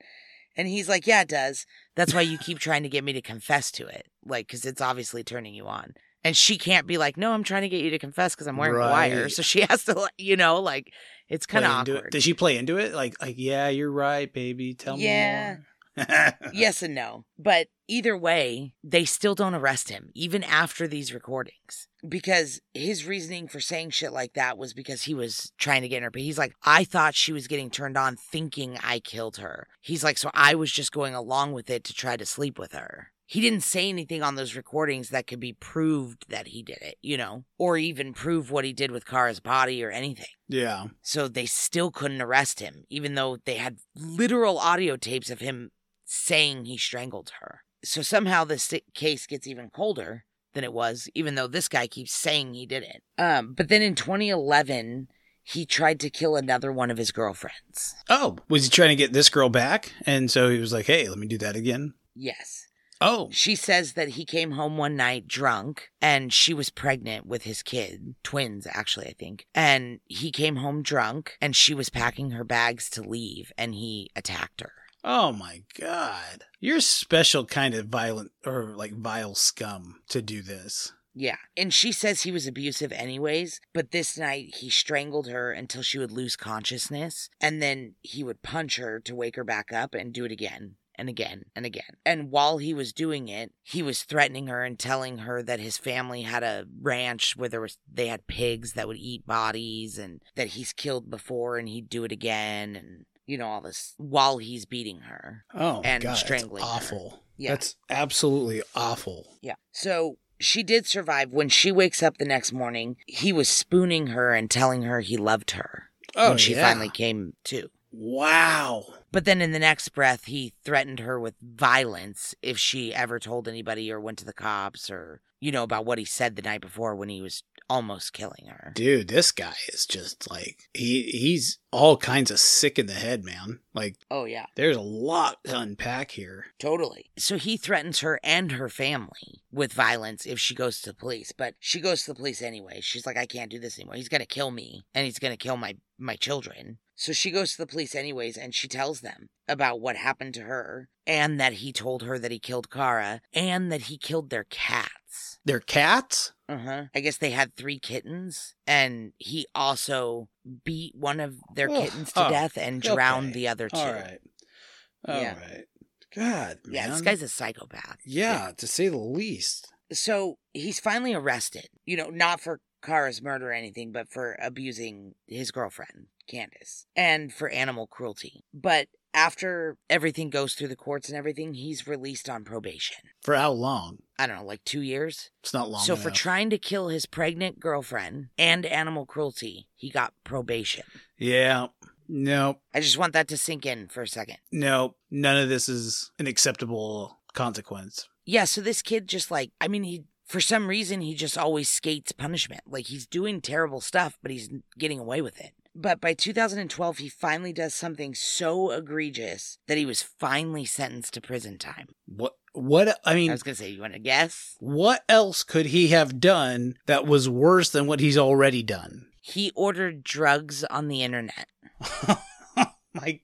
Speaker 3: And he's like, "Yeah, it does. That's why you keep trying to get me to confess to it. Like cuz it's obviously turning you on." And she can't be like, "No, I'm trying to get you to confess cuz I'm wearing a wire." So she has to like, you know, like it's kind of
Speaker 2: it.
Speaker 3: awkward.
Speaker 2: Did she play into it? Like, like, yeah, you're right, baby. Tell
Speaker 3: Yeah.
Speaker 2: me more.
Speaker 3: yes and no. But either way, they still don't arrest him, even after these recordings. Because his reasoning for saying shit like that was because he was trying to get in her. But he's like, I thought she was getting turned on thinking I killed her. He's like, so I was just going along with it to try to sleep with her. He didn't say anything on those recordings that could be proved that he did it, you know, or even prove what he did with Kara's body or anything.
Speaker 2: Yeah.
Speaker 3: So they still couldn't arrest him, even though they had literal audio tapes of him saying he strangled her. So somehow this case gets even colder than it was, even though this guy keeps saying he did it. Um, but then in 2011, he tried to kill another one of his girlfriends.
Speaker 2: Oh, was he trying to get this girl back? And so he was like, hey, let me do that again.
Speaker 3: Yes.
Speaker 2: Oh,
Speaker 3: She says that he came home one night drunk and she was pregnant with his kid, twins actually, I think. And he came home drunk and she was packing her bags to leave and he attacked her.
Speaker 2: Oh my God. You're a special kind of violent or like vile scum to do this.
Speaker 3: Yeah. And she says he was abusive anyways, but this night he strangled her until she would lose consciousness, and then he would punch her to wake her back up and do it again and again and again. And while he was doing it, he was threatening her and telling her that his family had a ranch where there was they had pigs that would eat bodies and that he's killed before and he'd do it again and you know all this while he's beating her.
Speaker 2: Oh,
Speaker 3: And
Speaker 2: God,
Speaker 3: strangling
Speaker 2: That's
Speaker 3: her.
Speaker 2: awful.
Speaker 3: Yeah.
Speaker 2: That's absolutely awful.
Speaker 3: Yeah. So she did survive. When she wakes up the next morning, he was spooning her and telling her he loved her.
Speaker 2: Oh,
Speaker 3: when she
Speaker 2: yeah.
Speaker 3: finally came to.
Speaker 2: Wow.
Speaker 3: But then in the next breath, he threatened her with violence if she ever told anybody or went to the cops or, you know, about what he said the night before when he was almost killing her.
Speaker 2: Dude, this guy is just like he he's all kinds of sick in the head, man. Like
Speaker 3: Oh, yeah,
Speaker 2: there's a lot to unpack here.
Speaker 3: totally. So he threatens her and her family with violence if she goes to the police. But she goes to the police anyway. She's like, I can't do this anymore. He's going to kill me and he's going to kill my, my children. So she goes to the police anyways and she tells them about what happened to her and that he told her that he killed Kara and that he killed their cats.
Speaker 2: They're cats?
Speaker 3: Uh huh. I guess they had three kittens, and he also beat one of their
Speaker 2: Oh,
Speaker 3: kittens to
Speaker 2: oh,
Speaker 3: death and drowned
Speaker 2: okay.
Speaker 3: the other two.
Speaker 2: All right. All right.
Speaker 3: Yeah.
Speaker 2: God, man.
Speaker 3: Yeah, this guy's a psychopath.
Speaker 2: Yeah, to say the least.
Speaker 3: So he's finally arrested. You know, not for Kara's murder or anything, but for abusing his girlfriend, Candace, and for animal cruelty. But after everything goes through the courts and everything, he's released on probation.
Speaker 2: For how long?
Speaker 3: I don't know, like two years?
Speaker 2: It's not long.
Speaker 3: so for trying to kill his pregnant girlfriend and animal cruelty, he got probation.
Speaker 2: Yeah. Nope.
Speaker 3: I just want that to sink in for a second.
Speaker 2: Nope. None of this is an acceptable consequence.
Speaker 3: Yeah, so this kid just like, I mean, he, for some reason, he just always skates punishment. Like he's doing terrible stuff, but he's getting away with it. But by 2012, he finally does something so egregious that he was finally sentenced to prison time.
Speaker 2: What what I mean
Speaker 3: I was to say, you want to guess?
Speaker 2: what else could he have done that was worse than what he's already done?
Speaker 3: He ordered drugs on the internet.
Speaker 2: My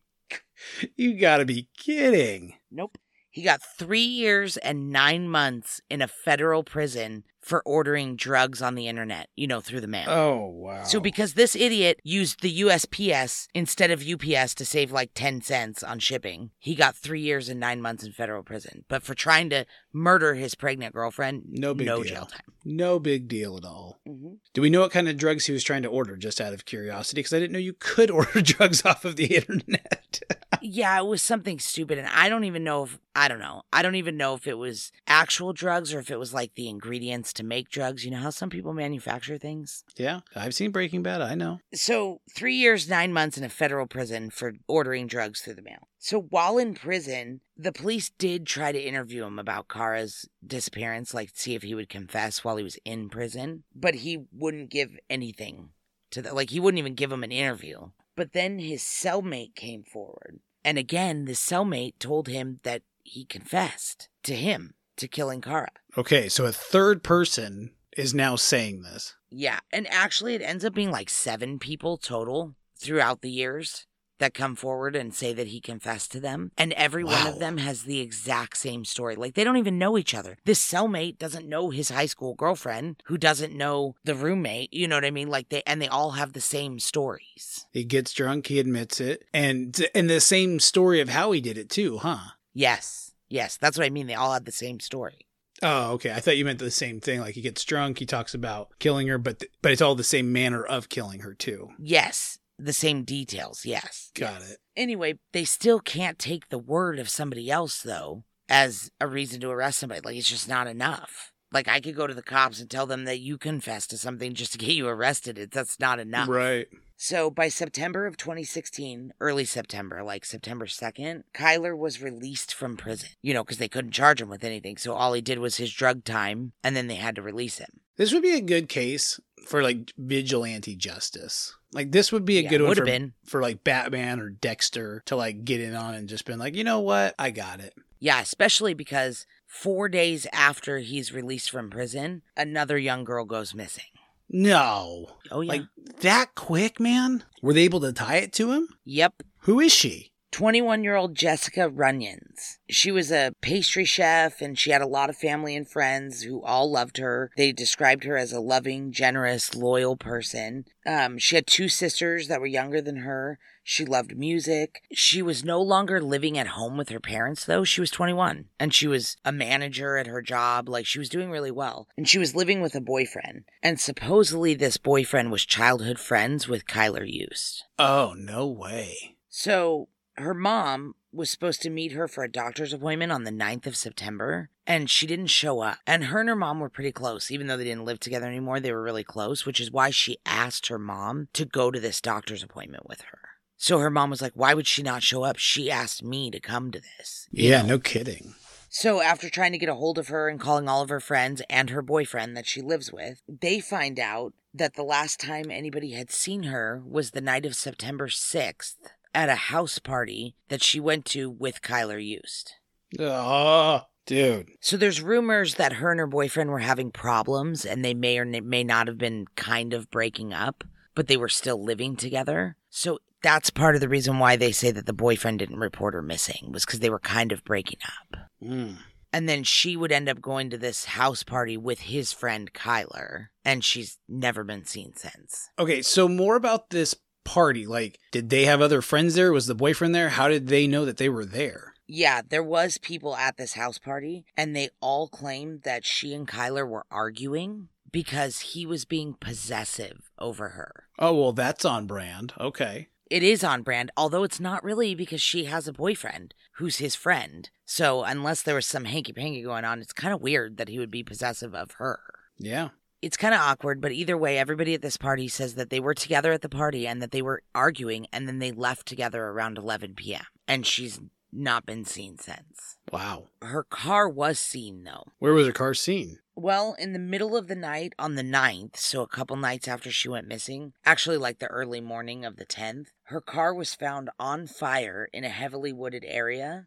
Speaker 2: you got to be kidding.
Speaker 3: Nope. He got three years and nine months in a federal prison for ordering drugs on the internet, you know, through the mail.
Speaker 2: Oh, wow.
Speaker 3: So because this idiot used the USPS instead of UPS to save like 10 cents on shipping, he got 3 years and 9 months in federal prison. But for trying to murder his pregnant girlfriend,
Speaker 2: No big
Speaker 3: no
Speaker 2: deal.
Speaker 3: jail time.
Speaker 2: no big deal at all.
Speaker 3: Mm-hmm.
Speaker 2: Do we know what kind of drugs he was trying to order just out of curiosity because I didn't know you could order drugs off of the internet.
Speaker 3: Yeah, it was something stupid and I don't even know if I don't know. I don't even know if it was actual drugs or if it was like the ingredients to make drugs. You know how some people manufacture things?
Speaker 2: yeah, I've seen Breaking Bad, I know.
Speaker 3: So, three years, nine months in a federal prison for ordering drugs through the mail. So, while in prison, the police did try to interview him about Kara's disappearance, like see if he would confess while he was in prison, but he wouldn't give anything to the, like, he wouldn't even give him an interview. But then his cellmate came forward. And again, the cellmate told him that he confessed to him to killing Kara.
Speaker 2: Okay, so a third person is now saying this.
Speaker 3: Yeah, and actually, it ends up being like seven people total throughout the years that come forward and say that he confessed to them. And every one of them has the exact same story. Like, they don't even know each other. This cellmate doesn't know his high school girlfriend, who doesn't know the roommate. You know what I mean? Like, they, and they all have the same stories.
Speaker 2: He gets drunk, he admits it, and and the same story of how he did it too, huh?
Speaker 3: Yes, yes, that's what I mean. They all have the same story.
Speaker 2: Oh, okay. I thought you meant the same thing. Like he gets drunk, he talks about killing her, but th- but it's all the same manner of killing her too.
Speaker 3: Yes, the same details. Yes.
Speaker 2: Got
Speaker 3: yes.
Speaker 2: it.
Speaker 3: Anyway, they still can't take the word of somebody else, though, as a reason to arrest somebody. Like, it's just not enough. Like, I could go to the cops and tell them that you confessed to something just to get you arrested. It, that's not enough.
Speaker 2: Right.
Speaker 3: So, by September of 2016, early September, like September 2nd, Kylr was released from prison, you know, because they couldn't charge him with anything. So, all he did was his drug time, and then they had to release him.
Speaker 2: This would be a good case for like vigilante justice. Like this would be a
Speaker 3: Yeah,
Speaker 2: good one for,
Speaker 3: been.
Speaker 2: for like Batman or Dexter to like get in on and just been like, you know what, I got it.
Speaker 3: Yeah, especially because four days after he's released from prison, another young girl goes missing.
Speaker 2: No,
Speaker 3: Oh, yeah.
Speaker 2: like that quick, man. Were they able to tie it to him?
Speaker 3: yep.
Speaker 2: Who is she?
Speaker 3: 21 year old Jessica Runions. She was a pastry chef and she had a lot of family and friends who all loved her. They described her as a loving, generous, loyal person. Um, she had two sisters that were younger than her. She loved music. She was no longer living at home with her parents, though. She was 21 and she was a manager at her job. Like, she was doing really well. And she was living with a boyfriend. And supposedly, this boyfriend was childhood friends with Kylr Yust.
Speaker 2: Oh, no way.
Speaker 3: So, her mom was supposed to meet her for a doctor's appointment on the 9th of September, and she didn't show up. And her and her mom were pretty close, even though they didn't live together anymore. They were really close, which is why she asked her mom to go to this doctor's appointment with her. So her mom was like, Why would she not show up? She asked me to come to this.
Speaker 2: Yeah,
Speaker 3: know?
Speaker 2: no kidding.
Speaker 3: So, after trying to get a hold of her and calling all of her friends and her boyfriend that she lives with, they find out that the last time anybody had seen her was the night of September 6th at a house party that she went to with Kylr Yust.
Speaker 2: Oh, dude.
Speaker 3: So, there's rumors that her and her boyfriend were having problems and they may or may not have been kind of breaking up, but they were still living together. So, that's part of the reason why they say that the boyfriend didn't report her missing was because they were kind of breaking up.
Speaker 2: Mm.
Speaker 3: And then she would end up going to this house party with his friend Kylr, and she's never been seen since.
Speaker 2: Okay, so more about this party. Like, did they have other friends there? Was the boyfriend there? How did they know that they were there?
Speaker 3: Yeah, there was people at this house party, and they all claimed that she and Kylr were arguing because he was being possessive over her.
Speaker 2: Oh, well, that's on brand. Okay.
Speaker 3: It is on brand, although it's not really because she has a boyfriend who's his friend. So, unless there was some hanky panky going on, it's kind of weird that he would be possessive of her.
Speaker 2: Yeah.
Speaker 3: it's kind of awkward, but either way, everybody at this party says that they were together at the party and that they were arguing and then they left together around 11 p.m. And she's not been seen since.
Speaker 2: Wow.
Speaker 3: Her car was seen though.
Speaker 2: Where was her car seen?
Speaker 3: Well, in the middle of the night on the 9th, so a couple nights after she went missing, actually like the early morning of the 10th, her car was found on fire in a heavily wooded area,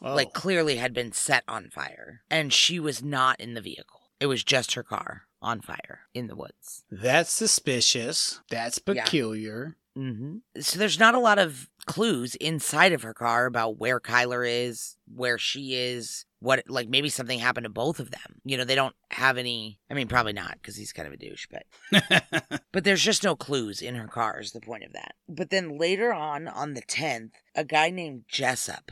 Speaker 2: Oh.
Speaker 3: like clearly had been set on fire. And she was not in the vehicle. It was just her car on fire in the woods.
Speaker 2: that's suspicious. That's
Speaker 3: Yeah.
Speaker 2: peculiar.
Speaker 3: hmm So there's not a lot of clues inside of her car about where Kylr is, where she is, what like maybe something happened to both of them. You know, they don't have any. I mean, probably not because he's kind of a douche, but but there's just no clues in her car. Is the point of that? But then later on, on the tenth, a guy named Jessup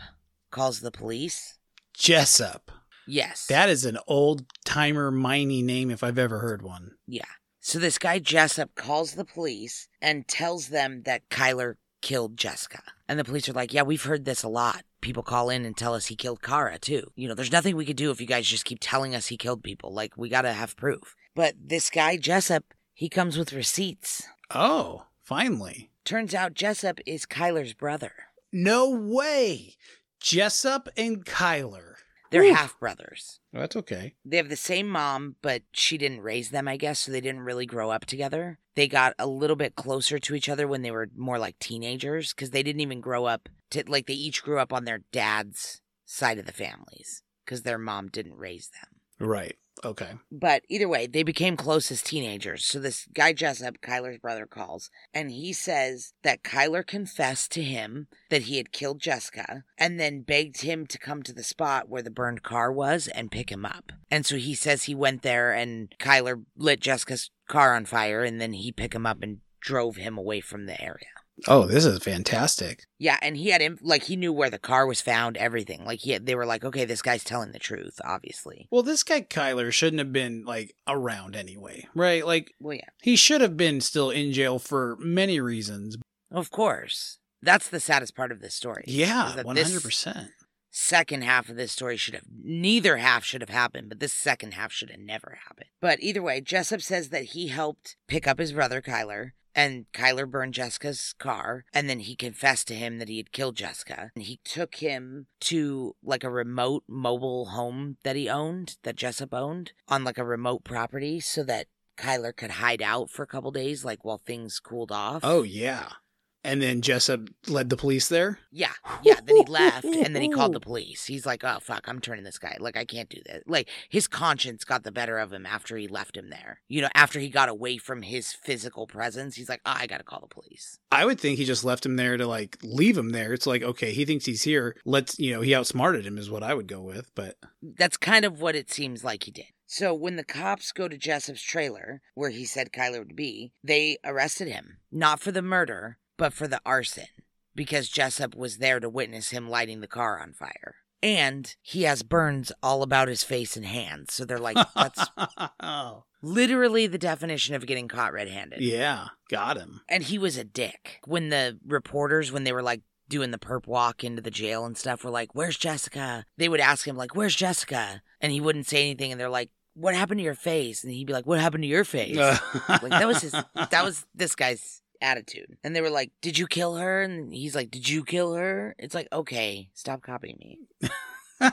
Speaker 3: calls the police.
Speaker 2: Jessup.
Speaker 3: Yes,
Speaker 2: That is an old timer miney name if I've ever heard one.
Speaker 3: Yeah. So this guy Jessup calls the police and tells them that Kylr killed Jessica. And the police are like, Yeah, we've heard this a lot. People call in and tell us he killed Kara too. You know, there's nothing we could do if you guys just keep telling us he killed people. Like, we gotta have proof. But this guy Jessup, he comes with receipts.
Speaker 2: Oh, finally.
Speaker 3: Turns out Jessup is Kylr's brother.
Speaker 2: No way. Jessup and Kylr.
Speaker 3: They're half brothers.
Speaker 2: That's okay.
Speaker 3: They have the same mom, but she didn't raise them, I guess, so they didn't really grow up together. They got a little bit closer to each other when they were more like teenagers because they didn't even grow up to like they each grew up on their dad's side of the families because their mom didn't raise them.
Speaker 2: Right. Okay.
Speaker 3: But either way, they became close as teenagers. So this guy Jessup, Kylr's brother, calls and he says that Kylr confessed to him that he had killed Jessica and then begged him to come to the spot where the burned car was and pick him up. And so he says he went there and Kylr lit Jessica's car on fire and then he picked him up and drove him away from the area.
Speaker 2: Oh, this is fantastic.
Speaker 3: Yeah, and he had him like he knew where the car was found, everything. Like he had, they were like, okay, this guy's telling the truth, obviously.
Speaker 2: Well, this guy Kylr shouldn't have been like around anyway, right? Like
Speaker 3: Well, yeah.
Speaker 2: he should have been still in jail for many reasons.
Speaker 3: Of course. That's the saddest part of this story.
Speaker 2: Yeah, one hundred percent.
Speaker 3: Second half of this story should have neither half should have happened, but this second half should have never happened. But either way, Jessup says that he helped pick up his brother Kylr, and Kylr burned Jessica's car, and then he confessed to him that he had killed Jessica. And he took him to like a remote mobile home that he owned, that Jessup owned, on like a remote property so that Kylr could hide out for a couple days, like while things cooled off.
Speaker 2: Oh yeah. And then Jessup led the police there.
Speaker 3: Yeah, yeah. Then he left, and then he called the police. He's like, "Oh fuck, I'm turning this guy. Like, I can't do this." Like, his conscience got the better of him after he left him there. You know, after he got away from his physical presence, he's like, oh, "I gotta call the police."
Speaker 2: I would think he just left him there to like leave him there. It's like, okay, he thinks he's here. Let's, you know, he outsmarted him is what I would go with. But
Speaker 3: That's kind of what it seems like he did. So when the cops go to Jessup's trailer, where he said Kylr would be, they arrested him, not for the murder, but for the arson, because Jessup was there to witness him lighting the car on fire. And he has burns all about his face and hands. So they're like, that's literally the definition of getting caught red handed.
Speaker 2: yeah, got him.
Speaker 3: And he was a dick. When the reporters, when they were like doing the perp walk into the jail and stuff, were like, Where's Jessica? They would ask him, like, Where's Jessica? And he wouldn't say anything. And they're like, What happened to your face? And he'd be like, What happened to your face? like that was his that was this guy's attitude. And they were like, Did you kill her? And he's like, Did you kill her? It's like, okay, stop copying me.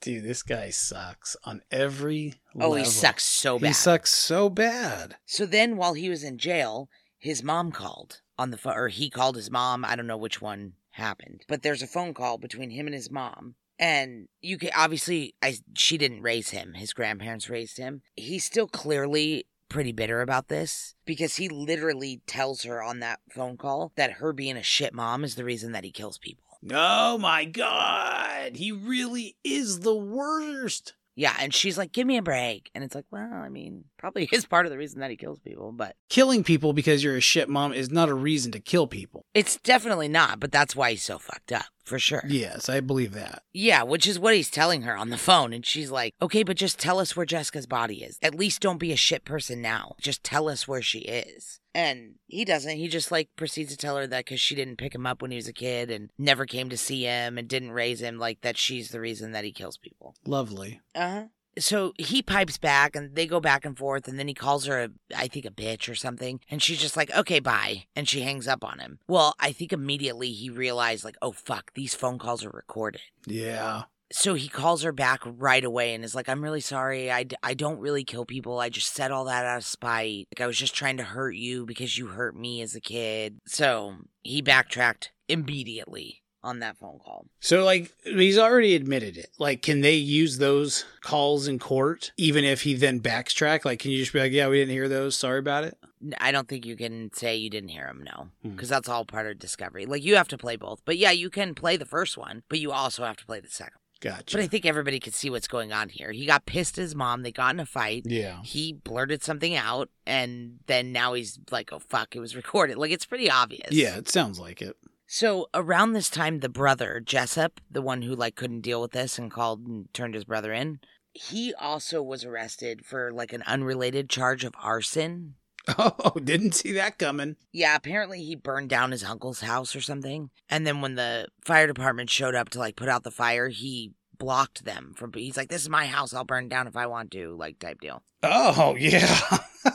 Speaker 2: Dude, this guy sucks on every
Speaker 3: Oh,
Speaker 2: level.
Speaker 3: he sucks so bad.
Speaker 2: He sucks so bad.
Speaker 3: So then, while he was in jail, his mom called on the phone, or he called his mom. I don't know which one happened, but there's a phone call between him and his mom. And you can obviously, I she didn't raise him. His grandparents raised him. He's still clearly pretty bitter about this because he literally tells her on that phone call that her being a shit mom is the reason that he kills people.
Speaker 2: Oh my god, he really is the worst.
Speaker 3: Yeah, and she's like, "Give me a break," and it's like, well, I mean, probably is part of the reason that he kills people, but
Speaker 2: Killing people because you're a shit mom is not a reason to kill people.
Speaker 3: it's definitely not. But that's why he's so fucked up for sure.
Speaker 2: Yes, I believe that.
Speaker 3: Yeah, which is what he's telling her on the phone. And she's like, okay, but just tell us where Jessica's body is. At least don't be a shit person now. Just tell us where she is. And he doesn't. He just like proceeds to tell her that because she didn't pick him up when he was a kid and never came to see him and didn't raise him, like that she's the reason that he kills people.
Speaker 2: Lovely.
Speaker 3: Uh huh. So he pipes back and they go back and forth and then he calls her, a, I think, a bitch or something. And she's just like, okay, bye. And she hangs up on him. Well, I think immediately he realized, like, oh, fuck, these phone calls are recorded.
Speaker 2: Yeah.
Speaker 3: So he calls her back right away and is like, I'm really sorry. I, d- I don't really kill people. I just said all that out of spite. Like, I was just trying to hurt you because you hurt me as a kid. So he backtracked immediately on that phone call.
Speaker 2: So, like, he's already admitted it. Like, can they use those calls in court, even if he then backtrack? Like, can you just be like, yeah, we didn't hear those. Sorry about it?
Speaker 3: I don't think you can say you didn't hear him, no,
Speaker 2: Hmm.
Speaker 3: because that's all part of discovery. Like, you have to play both. But yeah, you can play the first one, but you also have to play the second.
Speaker 2: Gotcha.
Speaker 3: But I think everybody could see what's going on here. He got pissed at his mom. They got in a fight.
Speaker 2: yeah.
Speaker 3: he blurted something out and then now he's like oh fuck it was recorded like it's pretty obvious
Speaker 2: Yeah, it sounds like it.
Speaker 3: so around this time the brother jessup the one who like couldn't deal with this and called and turned his brother in he also was arrested for like an unrelated charge of arson
Speaker 2: Oh, didn't see that coming.
Speaker 3: yeah apparently he burned down his uncle's house or something and then when the fire department showed up to like put out the fire he blocked them from he's like this is my house i'll burn down if i want to like type deal
Speaker 2: Oh, yeah.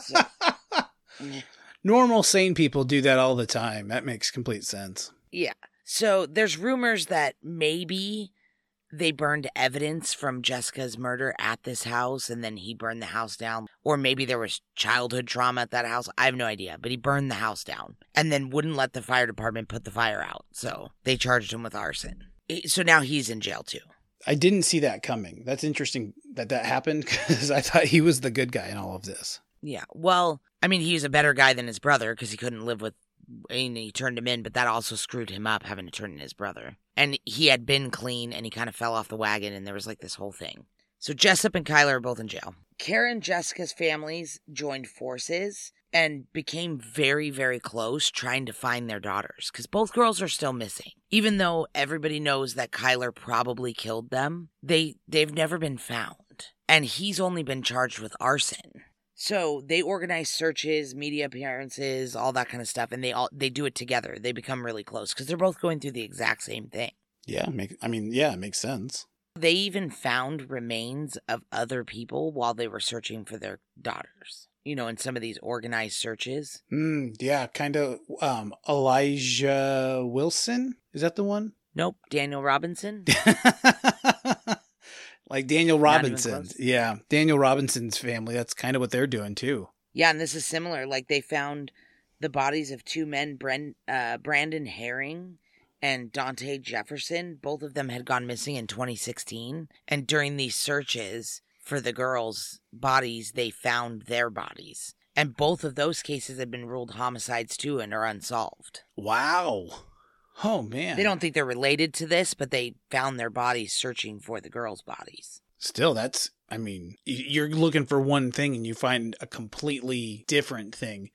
Speaker 3: So-
Speaker 2: Normal, sane people do that all the time. That makes complete sense.
Speaker 3: Yeah. So there's rumors that maybe they burned evidence from Jessica's murder at this house and then he burned the house down. Or maybe there was childhood trauma at that house. I have no idea. But he burned the house down and then wouldn't let the fire department put the fire out. So they charged him with arson. So now he's in jail too.
Speaker 2: I didn't see that coming. That's interesting that that happened because I thought he was the good guy in all of this.
Speaker 3: Yeah. Well, I mean, he was a better guy than his brother because he couldn't live with. And he turned him in, but that also screwed him up having to turn in his brother. And he had been clean and he kind of fell off the wagon, and there was like this whole thing. So Jessup and Kylr are both in jail. Karen Jessica's families joined forces and became very, very close trying to find their daughters because both girls are still missing. Even though everybody knows that Kylr probably killed them, they, they've never been found. And he's only been charged with arson. So they organize searches, media appearances, all that kind of stuff, and they all they do it together. They become really close because they're both going through the exact same thing.
Speaker 2: Yeah, make, I mean, yeah, it makes sense.
Speaker 3: They even found remains of other people while they were searching for their daughters. You know, in some of these organized searches.
Speaker 2: Mm, yeah, kind of. Um, Elijah Wilson is that the one?
Speaker 3: Nope, Daniel Robinson.
Speaker 2: like Daniel Robinson. Yeah, Daniel Robinson's family. That's kind of what they're doing too.
Speaker 3: Yeah, and this is similar. Like they found the bodies of two men, Bren, uh, Brandon Herring and Dante Jefferson. Both of them had gone missing in 2016. And during these searches for the girls' bodies, they found their bodies. And both of those cases have been ruled homicides too and are unsolved.
Speaker 2: Wow. Oh man.
Speaker 3: They don't think they're related to this, but they found their bodies searching for the girls' bodies.
Speaker 2: Still, that's. I mean, you're looking for one thing and you find a completely different thing.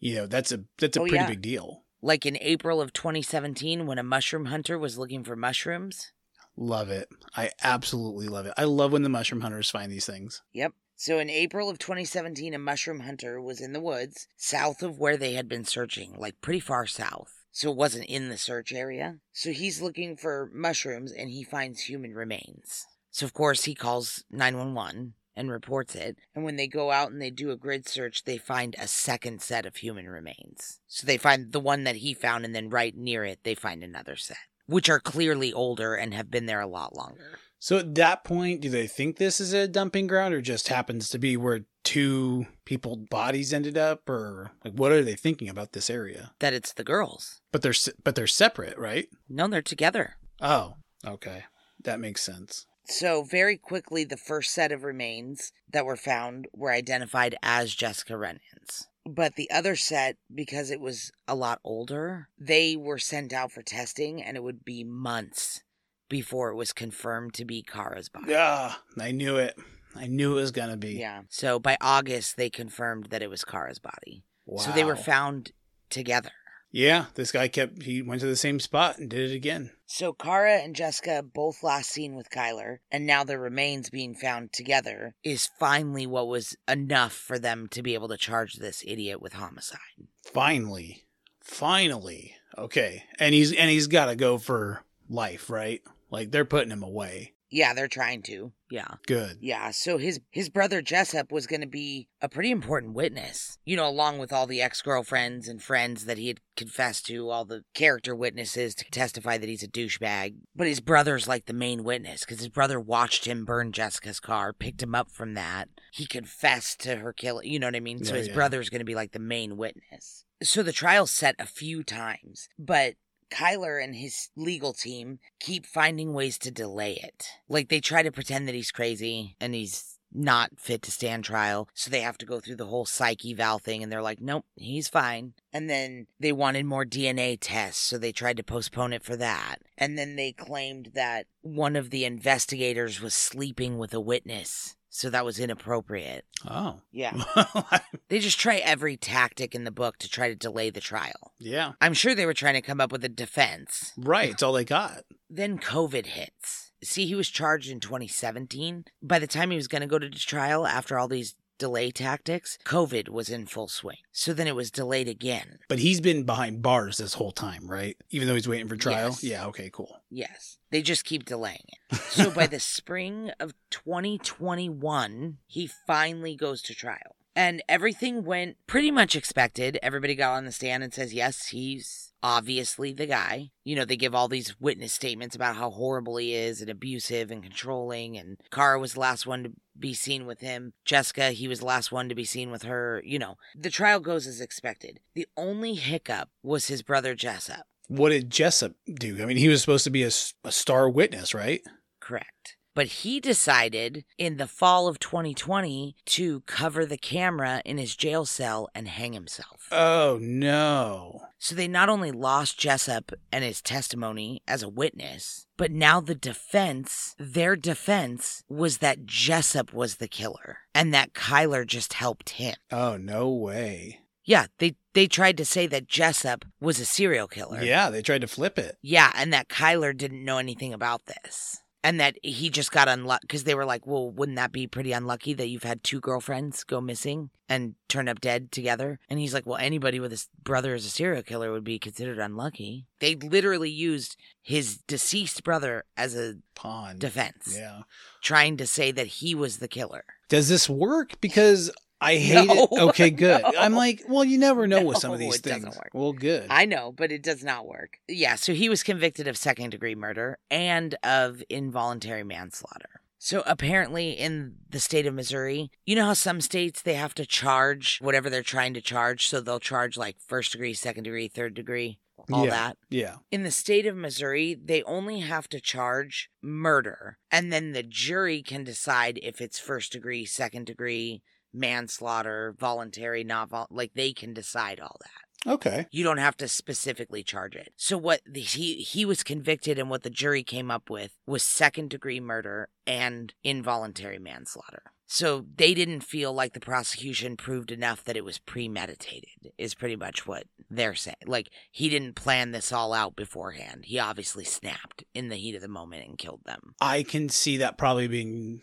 Speaker 2: You know, that's a that's a
Speaker 3: Oh,
Speaker 2: pretty
Speaker 3: yeah.
Speaker 2: big deal.
Speaker 3: Like in April of 2017, when a mushroom hunter was looking for mushrooms.
Speaker 2: Love it. I absolutely love it. I love when the mushroom hunters find these things.
Speaker 3: Yep. So in April of 2017, a mushroom hunter was in the woods south of where they had been searching, like pretty far south. So it wasn't in the search area. So he's looking for mushrooms and he finds human remains. So of course he calls 911 and reports it. And when they go out and they do a grid search, they find a second set of human remains. So they find the one that he found and then right near it they find another set, which are clearly older and have been there a lot longer.
Speaker 2: So at that point, do they think this is a dumping ground or just happens to be where two people bodies ended up or like what are they thinking about this area?
Speaker 3: That it's the girls.
Speaker 2: But they're but they're separate, right?
Speaker 3: No, they're together.
Speaker 2: Oh, okay. That makes sense.
Speaker 3: So, very quickly, the first set of remains that were found were identified as Jessica Runions'. But the other set, because it was a lot older, they were sent out for testing, and it would be months before it was confirmed to be Kara's body.
Speaker 2: Ah, I knew it. I knew it was gonna be.
Speaker 3: Yeah. So, by August, they confirmed that it was Kara's body.
Speaker 2: Wow.
Speaker 3: So, they were found together.
Speaker 2: Yeah, this guy kept. He went to the same spot and did it again.
Speaker 3: So Kara and Jessica both last seen with Kylr, and now their remains being found together is finally what was enough for them to be able to charge this idiot with homicide.
Speaker 2: Finally, finally. Okay, and he's and he's got to go for life, right? Like they're putting him away.
Speaker 3: Yeah, they're trying to. Yeah.
Speaker 2: Good.
Speaker 3: Yeah, so his his brother Jessup was going to be a pretty important witness. You know, along with all the ex-girlfriends and friends that he had confessed to, all the character witnesses to testify that he's a douchebag. But his brother's like the main witness cuz his brother watched him burn Jessica's car, picked him up from that. He confessed to her killing, you know what I mean? So
Speaker 2: Yeah,
Speaker 3: his
Speaker 2: yeah.
Speaker 3: brother's going to be like the main witness. So the trial's set a few times, but Kylr and his legal team keep finding ways to delay it. Like they try to pretend that he's crazy and he's not fit to stand trial. So they have to go through the whole psych eval thing and they're like, nope, he's fine. And then they wanted more DNA tests. So they tried to postpone it for that. And then they claimed that one of the investigators was sleeping with a witness. So that was inappropriate.
Speaker 2: Oh.
Speaker 3: Yeah. They just try every tactic in the book to try to delay the trial.
Speaker 2: yeah.
Speaker 3: I'm sure they were trying to come up with a defense.
Speaker 2: Right. It's all they got.
Speaker 3: Then COVID hits. See, he was charged in 2017. By the time he was going to go to trial after all these delay tactics, COVID was in full swing. So then it was delayed again.
Speaker 2: But he's been behind bars this whole time, right? Even though he's waiting for trial.
Speaker 3: Yes.
Speaker 2: Yeah. Okay. Cool.
Speaker 3: Yes. They just keep delaying it. So by the spring of 2021, he finally goes to trial. And everything went pretty much expected. Everybody got on the stand and says, yes, he's obviously the guy. You know, they give all these witness statements about how horrible he is and abusive and controlling. And Kara was the last one to be seen with him. Jessica, he was the last one to be seen with her. You know, the trial goes as expected. The only hiccup was his brother Jessup.
Speaker 2: What did Jessup do? I mean, he was supposed to be a, a star witness, right?
Speaker 3: Correct. But he decided in the fall of 2020 to cover the camera in his jail cell and hang himself.
Speaker 2: Oh no.
Speaker 3: So they not only lost Jessup and his testimony as a witness, but now the defense, their defense, was that Jessup was the killer and that Kylr just helped him.
Speaker 2: Oh no way.
Speaker 3: Yeah, they, they tried to say that Jessup was a serial killer.
Speaker 2: Yeah, they tried to flip it.
Speaker 3: Yeah, and that Kylr didn't know anything about this. And that he just got unlucky because they were like, well, wouldn't that be pretty unlucky that you've had two girlfriends go missing and turn up dead together? And he's like, well, anybody with a brother as a serial killer would be considered unlucky. They literally used his deceased brother as a
Speaker 2: Pawn.
Speaker 3: defense,
Speaker 2: Yeah.
Speaker 3: trying to say that he was the killer.
Speaker 2: Does this work? Because I hate it. Okay, good.
Speaker 3: No.
Speaker 2: I'm like, well, you never know with some of these things. Well, good.
Speaker 3: I know, but it does not work. Yeah, so he was convicted of second degree murder and of involuntary manslaughter. So apparently in the state of Missouri, you know how some states they have to charge whatever they're trying to charge, so they'll charge like first degree, second degree, third degree, all
Speaker 2: Yeah.
Speaker 3: that.
Speaker 2: Yeah.
Speaker 3: In the state of Missouri, they only have to charge murder, and then the jury can decide if it's first degree, second degree, manslaughter, voluntary, not vol- like they can decide all that.
Speaker 2: Okay.
Speaker 3: You don't have to specifically charge it. So what the, he he was convicted and what the jury came up with was second degree murder and involuntary manslaughter. So they didn't feel like the prosecution proved enough that it was premeditated. Is pretty much what they're saying. Like he didn't plan this all out beforehand. He obviously snapped in the heat of the moment and killed them.
Speaker 2: I can see that probably being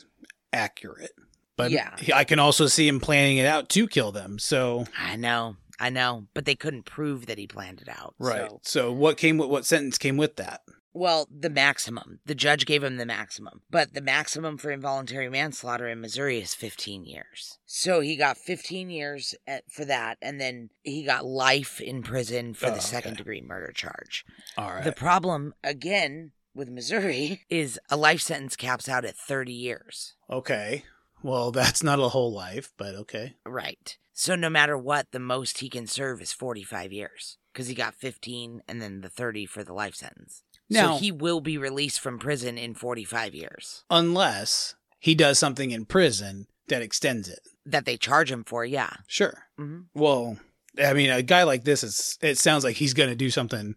Speaker 2: accurate. But
Speaker 3: Yeah.
Speaker 2: I can also see him planning it out to kill them. So
Speaker 3: I know. I know, but they couldn't prove that he planned it out.
Speaker 2: right.
Speaker 3: so-
Speaker 2: So, what came with what sentence came with that?
Speaker 3: Well, the maximum. The judge gave him the maximum. But the maximum for involuntary manslaughter in Missouri is 15 years. So he got 15 years at, for that, and then he got life in prison for
Speaker 2: Oh,
Speaker 3: the
Speaker 2: okay.
Speaker 3: second degree murder charge.
Speaker 2: All right.
Speaker 3: The problem, again, with Missouri is a life sentence caps out at 30 years.
Speaker 2: okay. Well, that's not a whole life, but okay.
Speaker 3: Right. So no matter what, the most he can serve is 45 years because he got 15 and then the 30 for the life sentence.
Speaker 2: Now-
Speaker 3: so he will be released from prison in 45 years.
Speaker 2: Unless he does something in prison that extends it.
Speaker 3: That they charge him for, yeah.
Speaker 2: Sure.
Speaker 3: hmm
Speaker 2: Well, I mean, a guy like this is. It sounds like he's going to do something.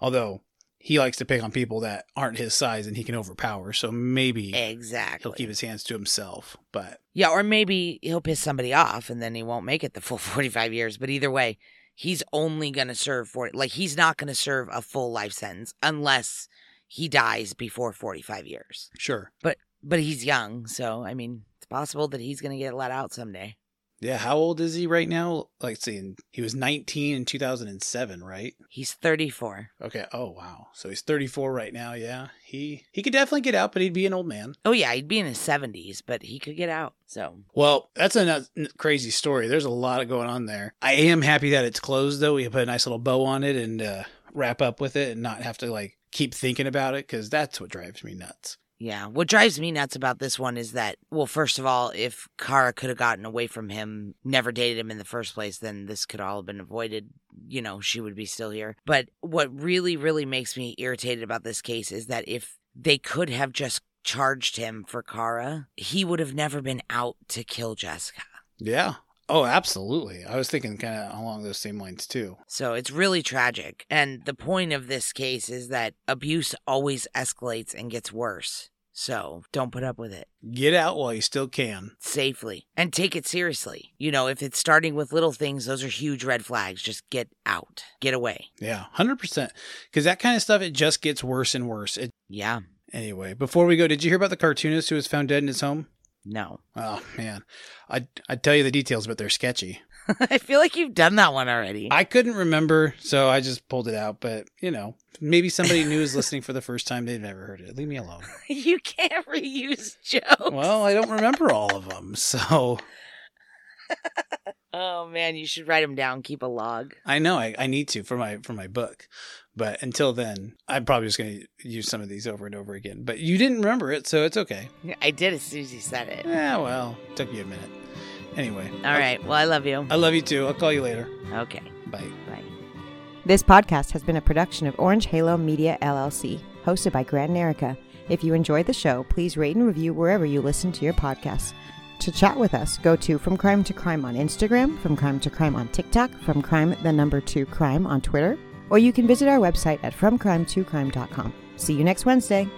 Speaker 2: Although he likes to pick on people that aren't his size and he can overpower. So maybe
Speaker 3: Exactly.
Speaker 2: he'll keep his hands to himself. But
Speaker 3: yeah, or maybe he'll piss somebody off and then he won't make it the full 45 years. But either way, he's only going to serve for Like, he's not going to serve a full life sentence unless he dies before 45 years.
Speaker 2: sure.
Speaker 3: But but he's young, so I mean, it's possible that he's going to get let out someday.
Speaker 2: Yeah. How old is he right now? Like, see, he was 19 in 2007, right?
Speaker 3: He's 34.
Speaker 2: Okay. Oh wow. So he's 34 right now. Yeah. He he could definitely get out, but he'd be an old man.
Speaker 3: Oh yeah, he'd be in his 70s, but he could get out. So
Speaker 2: Well, that's a crazy story. There's a lot going on there. I am happy that it's closed though. We put a nice little bow on it and uh, wrap up with it and not have to like keep thinking about it because that's what drives me nuts.
Speaker 3: Yeah. What drives me nuts about this one is that, well, first of all, if Kara could have gotten away from him, never dated him in the first place, then this could all have been avoided. You know, she would be still here. But what really, really makes me irritated about this case is that if they could have just charged him for Kara, he would have never been out to kill Jessica.
Speaker 2: Yeah. Oh, absolutely. I was thinking kind of along those same lines too.
Speaker 3: So it's really tragic. And the point of this case is that abuse always escalates and gets worse. So don't put up with it.
Speaker 2: Get out while you still can.
Speaker 3: safely and take it seriously. You know, if it's starting with little things, those are huge red flags. Just get out, get away.
Speaker 2: Yeah, 100%. Because that kind of stuff, it just gets worse and worse. It,
Speaker 3: Yeah,
Speaker 2: anyway, before we go, did you hear about the cartoonist who was found dead in his home?
Speaker 3: No.
Speaker 2: Oh, man. I'd, I'd tell you the details, but they're sketchy.
Speaker 3: I feel like you've done that one already.
Speaker 2: I couldn't remember, so I just pulled it out. But, you know, maybe somebody new is listening for the first time. They've never heard it. Leave me alone.
Speaker 3: you can't reuse jokes.
Speaker 2: Well, I don't remember all of them. So
Speaker 3: oh man, you should write them down. Keep a log.
Speaker 2: I know I, I need to for my for my book. But until then, I'm probably just going to use some of these over and over again. But you didn't remember it, so it's okay.
Speaker 3: I did as soon as you said it.
Speaker 2: Yeah, well, took you a minute. Anyway.
Speaker 3: All right. Well, I love you.
Speaker 2: I love you too. I'll call you later.
Speaker 3: Okay.
Speaker 2: Bye.
Speaker 3: Bye.
Speaker 1: This podcast has been a production of Orange Halo Media LLC, hosted by Grant and Erica. If you enjoyed the show, please rate and review wherever you listen to your podcasts. To chat with us, go to From Crime to Crime on Instagram, From Crime to Crime on TikTok, From Crime the number 2 Crime on Twitter, or you can visit our website at FromCrime2Crime.com. See you next Wednesday.